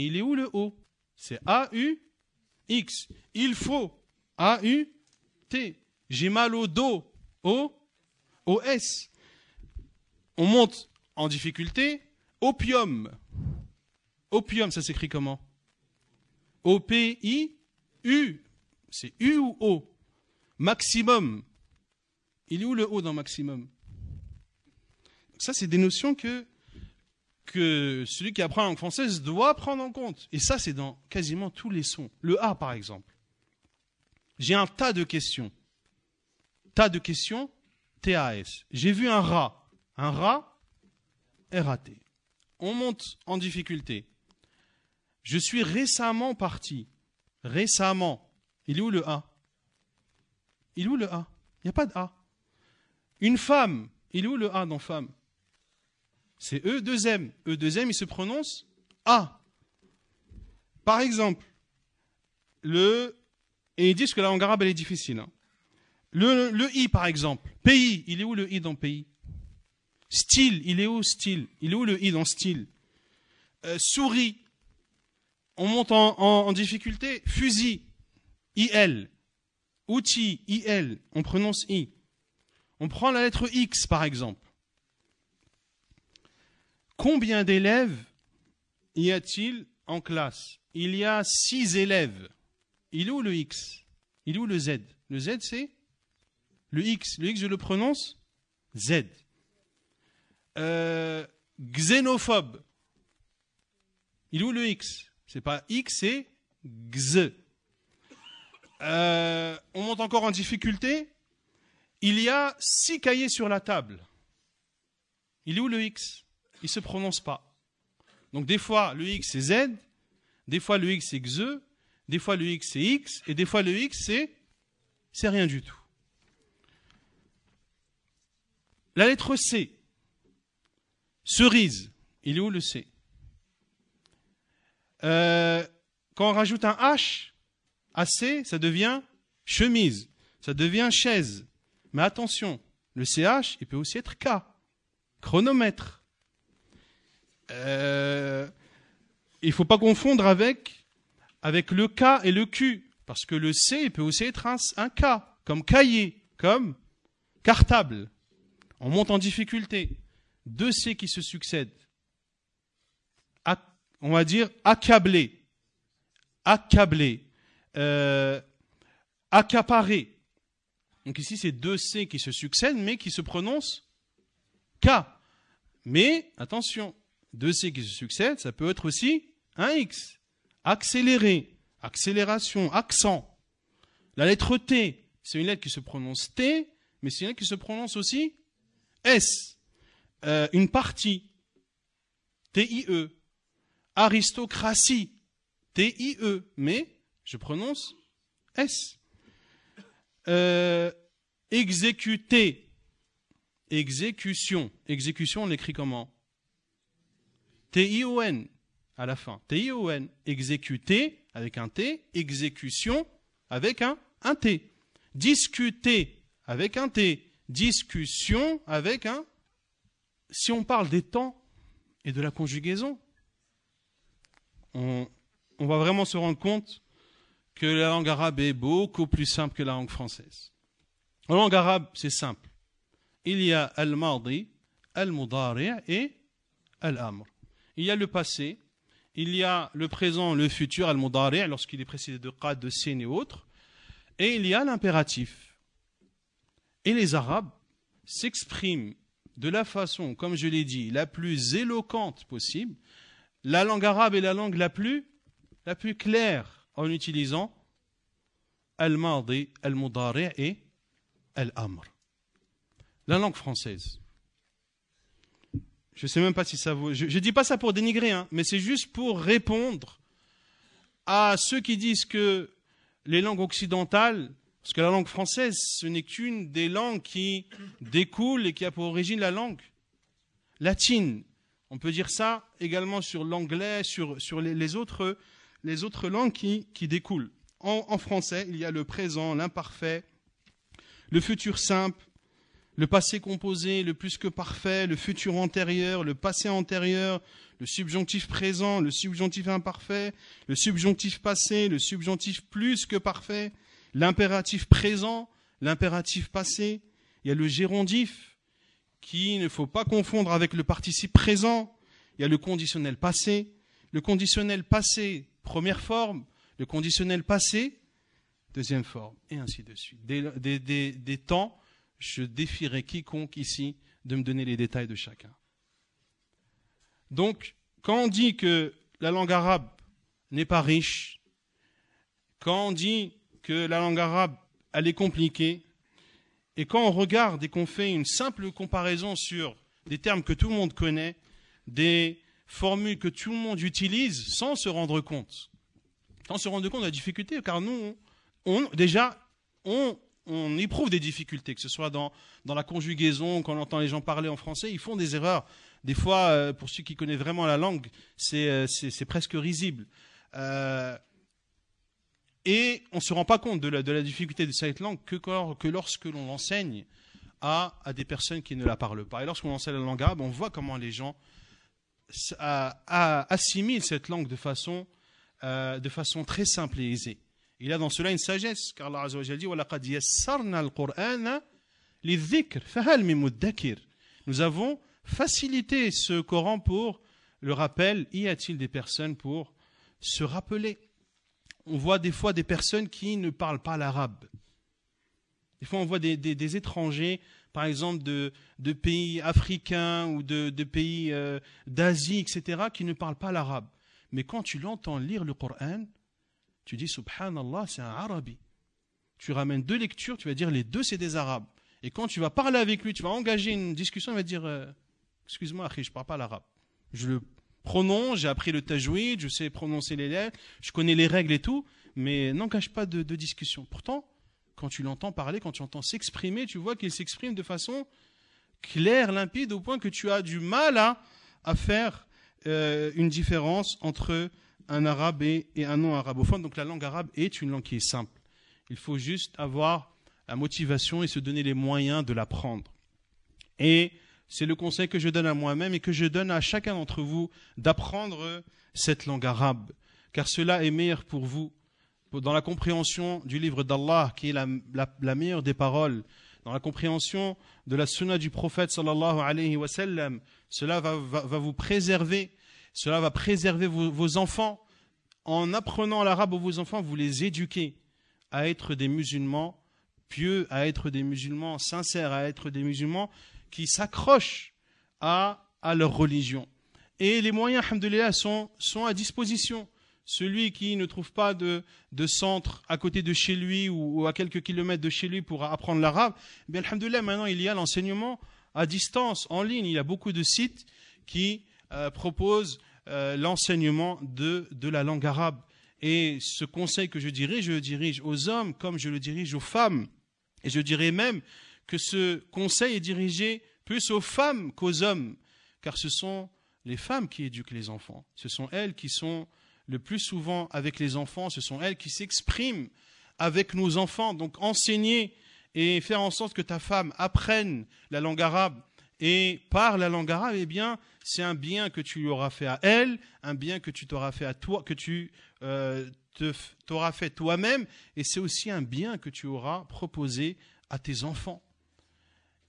Il est où le O? C'est A-U X. Il faut. A-U-T. J'ai mal au dos. O. O-S. On monte en difficulté. Opium. Opium, ça s'écrit comment? O-P-I-U. C'est U ou O? Maximum. Il est où le O dans maximum? Ça, c'est des notions que que celui qui apprend la langue française doit prendre en compte. Et ça, c'est dans quasiment tous les sons. Le A, par exemple. J'ai un tas de questions. Tas de questions, T-A-S. J'ai vu un rat. Un rat, R-A-T. on monte en difficulté. Je suis récemment parti. Récemment. Il est où le A? Il est où le A? Il n'y a pas de A. Une femme. Il est où le A dans femme? C'est E, 2 M. E, 2 M, il se prononce A. Par exemple, le. Et ils disent que la langue arabe, elle est difficile. Hein. Le, le I, par exemple. Pays. Il est où le I dans pays? Style. Il est où style? Il est où le I dans style? Euh, Souris. On monte en, en difficulté. Fusil. IL. Outil. IL. On prononce I. On prend la lettre X, par exemple. Combien d'élèves y a-t-il en classe? Il y a six élèves. Il est où le X? Il est où le Z? Le Z, c'est? Le X. Le X, je le prononce? Z. Euh, xénophobe. Il est où le X? C'est pas X, c'est X. Euh, on monte encore en difficulté. Il y a six cahiers sur la table. Il est où le X? Il ne se prononce pas. Donc des fois le X c'est Z, des fois le X c'est Xe, des fois le X c'est X, et des fois le X c'est c'est rien du tout. La lettre C, cerise, il est où le C? Euh, Quand on rajoute un H à C, ça devient chemise, ça devient chaise. Mais attention, le CH, il peut aussi être K, chronomètre. Euh, il ne faut pas confondre avec, avec le K et le Q, parce que le C peut aussi être un, K, comme cahier, comme cartable. On monte en difficulté. Deux C qui se succèdent. on va dire accablé, accablé, euh, accaparé. Donc ici, c'est deux C qui se succèdent, mais qui se prononcent K. Mais attention, deux C qui se succèdent, ça peut être aussi un X. Accéléré, accélération, accent. La lettre T, c'est une lettre qui se prononce T, mais c'est une lettre qui se prononce aussi S. Euh, une partie, T-I-E. Aristocratie, T-I-E. Mais je prononce S. Euh, exécuter, exécution. Exécution, on l'écrit comment? T-I-O-N à la fin. T-I-O-N. Exécuter avec un T. Exécution avec un, un T. Discuter avec un T. Discussion avec un. Si on parle des temps et de la conjugaison, on, va vraiment se rendre compte que la langue arabe est beaucoup plus simple que la langue française. La langue arabe, c'est simple. Il y a al-mardi, al-mudari et al-amr. Il y a le passé, il y a le présent, le futur, al-mudari, lorsqu'il est précédé de qad, de sin et autres, et il y a l'impératif. Et les Arabes s'expriment de la façon, comme je l'ai dit, la plus éloquente possible. La langue arabe est la langue la plus, la plus claire en utilisant al-mardi, al-mudari et al-amr. La langue française je sais même pas si ça vaut. Je ne dis pas ça pour dénigrer, hein, mais c'est juste pour répondre à ceux qui disent que les langues occidentales, parce que la langue française, ce n'est qu'une des langues qui découle et qui a pour origine la langue latine. On peut dire ça également sur l'anglais, sur, sur les, autres, les autres langues qui, qui découlent. En, en français, il y a le présent, l'imparfait, le futur simple, le passé composé, le plus que parfait, le futur antérieur, le passé antérieur, le subjonctif présent, le subjonctif imparfait, le subjonctif passé, le subjonctif plus que parfait, l'impératif présent, l'impératif passé. Il y a le gérondif, qui ne faut pas confondre avec le participe présent. Il y a le conditionnel passé. Le conditionnel passé, première forme. Le conditionnel passé, deuxième forme. Et ainsi de suite. Des, temps je défierai quiconque ici de me donner les détails de chacun. Donc, quand on dit que la langue arabe n'est pas riche, quand on dit que la langue arabe, elle est compliquée, et quand on regarde et qu'on fait une simple comparaison sur des termes que tout le monde connaît, des formule que tout le monde utilise sans se rendre compte. Sans se rendre compte de la difficulté, car nous, déjà, on, on éprouve des difficultés, que ce soit dans, la conjugaison, quand on entend les gens parler en français, ils font des erreurs. Des fois, euh, pour ceux qui connaissent vraiment la langue, c'est euh, presque risible. Euh, et on ne se rend pas compte de la, difficulté de cette langue que, que lorsque l'on l'enseigne à, des personnes qui ne la parlent pas. Et lorsqu'on enseigne la langue arabe, on voit comment les gens assimilent cette langue de façon très simple et aisée. Il a dans cela une sagesse, car Allah Azza wa dit وَلَقَدْ يَسَّرْنَا الْقُرْآنَ لِلذِّكْرِ فَهَلْ مِن مُدَّكِرٍ Nous avons facilité ce Coran pour le rappel. Y a-t-il des personnes pour se rappeler On voit des fois des personnes qui ne parlent pas l'arabe. Des fois, on voit des, des, des étrangers, par exemple de, de pays africains ou de, de pays euh, d'Asie, etc., qui ne parlent pas l'arabe. Mais quand tu l'entends lire le Coran, tu dis Subhanallah, c'est un arabi. Tu ramènes deux lectures, tu vas dire les deux c'est des arabes. Et quand tu vas parler avec lui, tu vas engager une discussion, il va dire euh, Excuse-moi, je ne parle pas l'arabe. Je le prononce, j'ai appris le tajwid, je sais prononcer les lettres, je connais les règles et tout, mais n'engage pas de, discussion. Pourtant, quand tu l'entends parler, quand tu entends s'exprimer, tu vois qu'il s'exprime de façon claire, limpide, au point que tu as du mal à, faire euh, une différence entre un arabe et, un non arabophone. Donc la langue arabe est une langue qui est simple. Il faut juste avoir la motivation et se donner les moyens de l'apprendre. Et c'est le conseil que je donne à moi-même et que je donne à chacun d'entre vous d'apprendre cette langue arabe, car cela est meilleur pour vous dans la compréhension du livre d'Allah, qui est la, meilleure des paroles, dans la compréhension de la sunna du prophète sallallahu alayhi wa sallam, cela va, vous préserver, cela va préserver vos enfants, en apprenant l'arabe à vos enfants, vous les éduquez à être des musulmans pieux, à être des musulmans sincères, à être des musulmans qui s'accrochent à, leur religion. Et les moyens, alhamdoulilah, sont, sont à disposition. Celui qui ne trouve pas de, de centre à côté de chez lui ou, à quelques kilomètres de chez lui pour apprendre l'arabe, eh bien, alhamdoulilah, maintenant, il y a l'enseignement à distance, en ligne. Il y a beaucoup de sites qui euh, proposent euh, l'enseignement de, de la langue arabe. Et ce conseil que je dirige, je le dirige aux hommes comme je le dirige aux femmes. Et je dirais même que ce conseil est dirigé plus aux femmes qu'aux hommes, car ce sont les femmes qui éduquent les enfants. Ce sont elles qui sont le plus souvent avec les enfants, ce sont elles qui s'expriment avec nos enfants. Donc enseigner et faire en sorte que ta femme apprenne la langue arabe et par la langue arabe, eh bien, c'est un bien que tu lui auras fait à elle, un bien que tu t'auras fait à toi, que tu euh, t'auras fait toi-même, et c'est aussi un bien que tu auras proposé à tes enfants.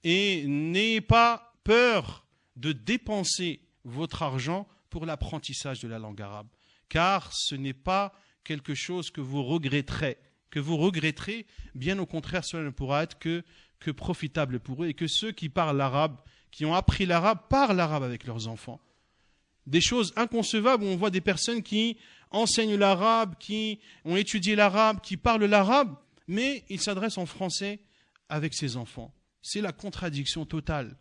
Et n'ayez pas peur de dépenser votre argent pour l'apprentissage de la langue arabe, car ce n'est pas quelque chose que vous regretterez, que vous regretterez, bien au contraire, cela ne pourra être que, que profitable pour eux, et que ceux qui parlent l'arabe qui ont appris l'arabe parlent l'arabe avec leurs enfants. Des choses inconcevables où on voit des personnes qui enseignent l'arabe, qui ont étudié l'arabe, qui parlent l'arabe, mais ils s'adressent en français avec ses enfants. C'est la contradiction totale.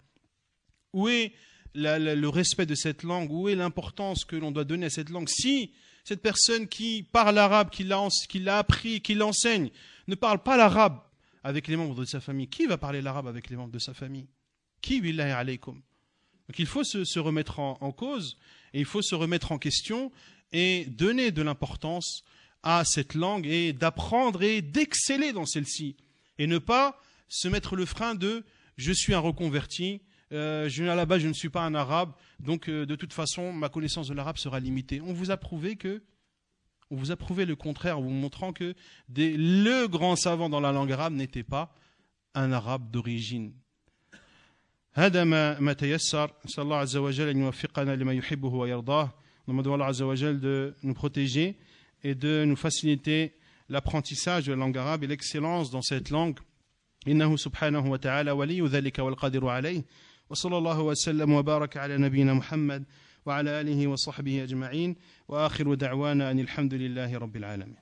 Où est le respect de cette langue? Où est l'importance que l'on doit donner à cette langue? Si cette personne qui parle l'arabe, qui l'a appris, qui l'enseigne, ne parle pas l'arabe avec les membres de sa famille, qui va parler l'arabe avec les membres de sa famille? Qui alaykum Donc il faut se, remettre en, cause et il faut se remettre en question et donner de l'importance à cette langue et d'apprendre et d'exceller dans celle-ci et ne pas se mettre le frein de je suis un reconverti, euh, je, à la base je ne suis pas un arabe, donc euh, de toute façon ma connaissance de l'arabe sera limitée. On vous a prouvé que on vous a prouvé le contraire en vous montrant que le grand savant dans la langue arabe n'était pas un arabe d'origine هذا ما ما تيسر. نسأل الله عز وجل أن يوفقنا لما يحبه ويرضاه. Nous demandons Allah Azza wa Jal de nous protéger et de nous faciliter l'apprentissage de la langue arabe et l'excellence dans cette langue. إنه سبحانه وتعالى ولي ذلك والقادر عليه وصلى الله وسلم وبارك على نبينا محمد وعلى آله وصحبه أجمعين وآخر دعوانا أن الحمد لله رب العالمين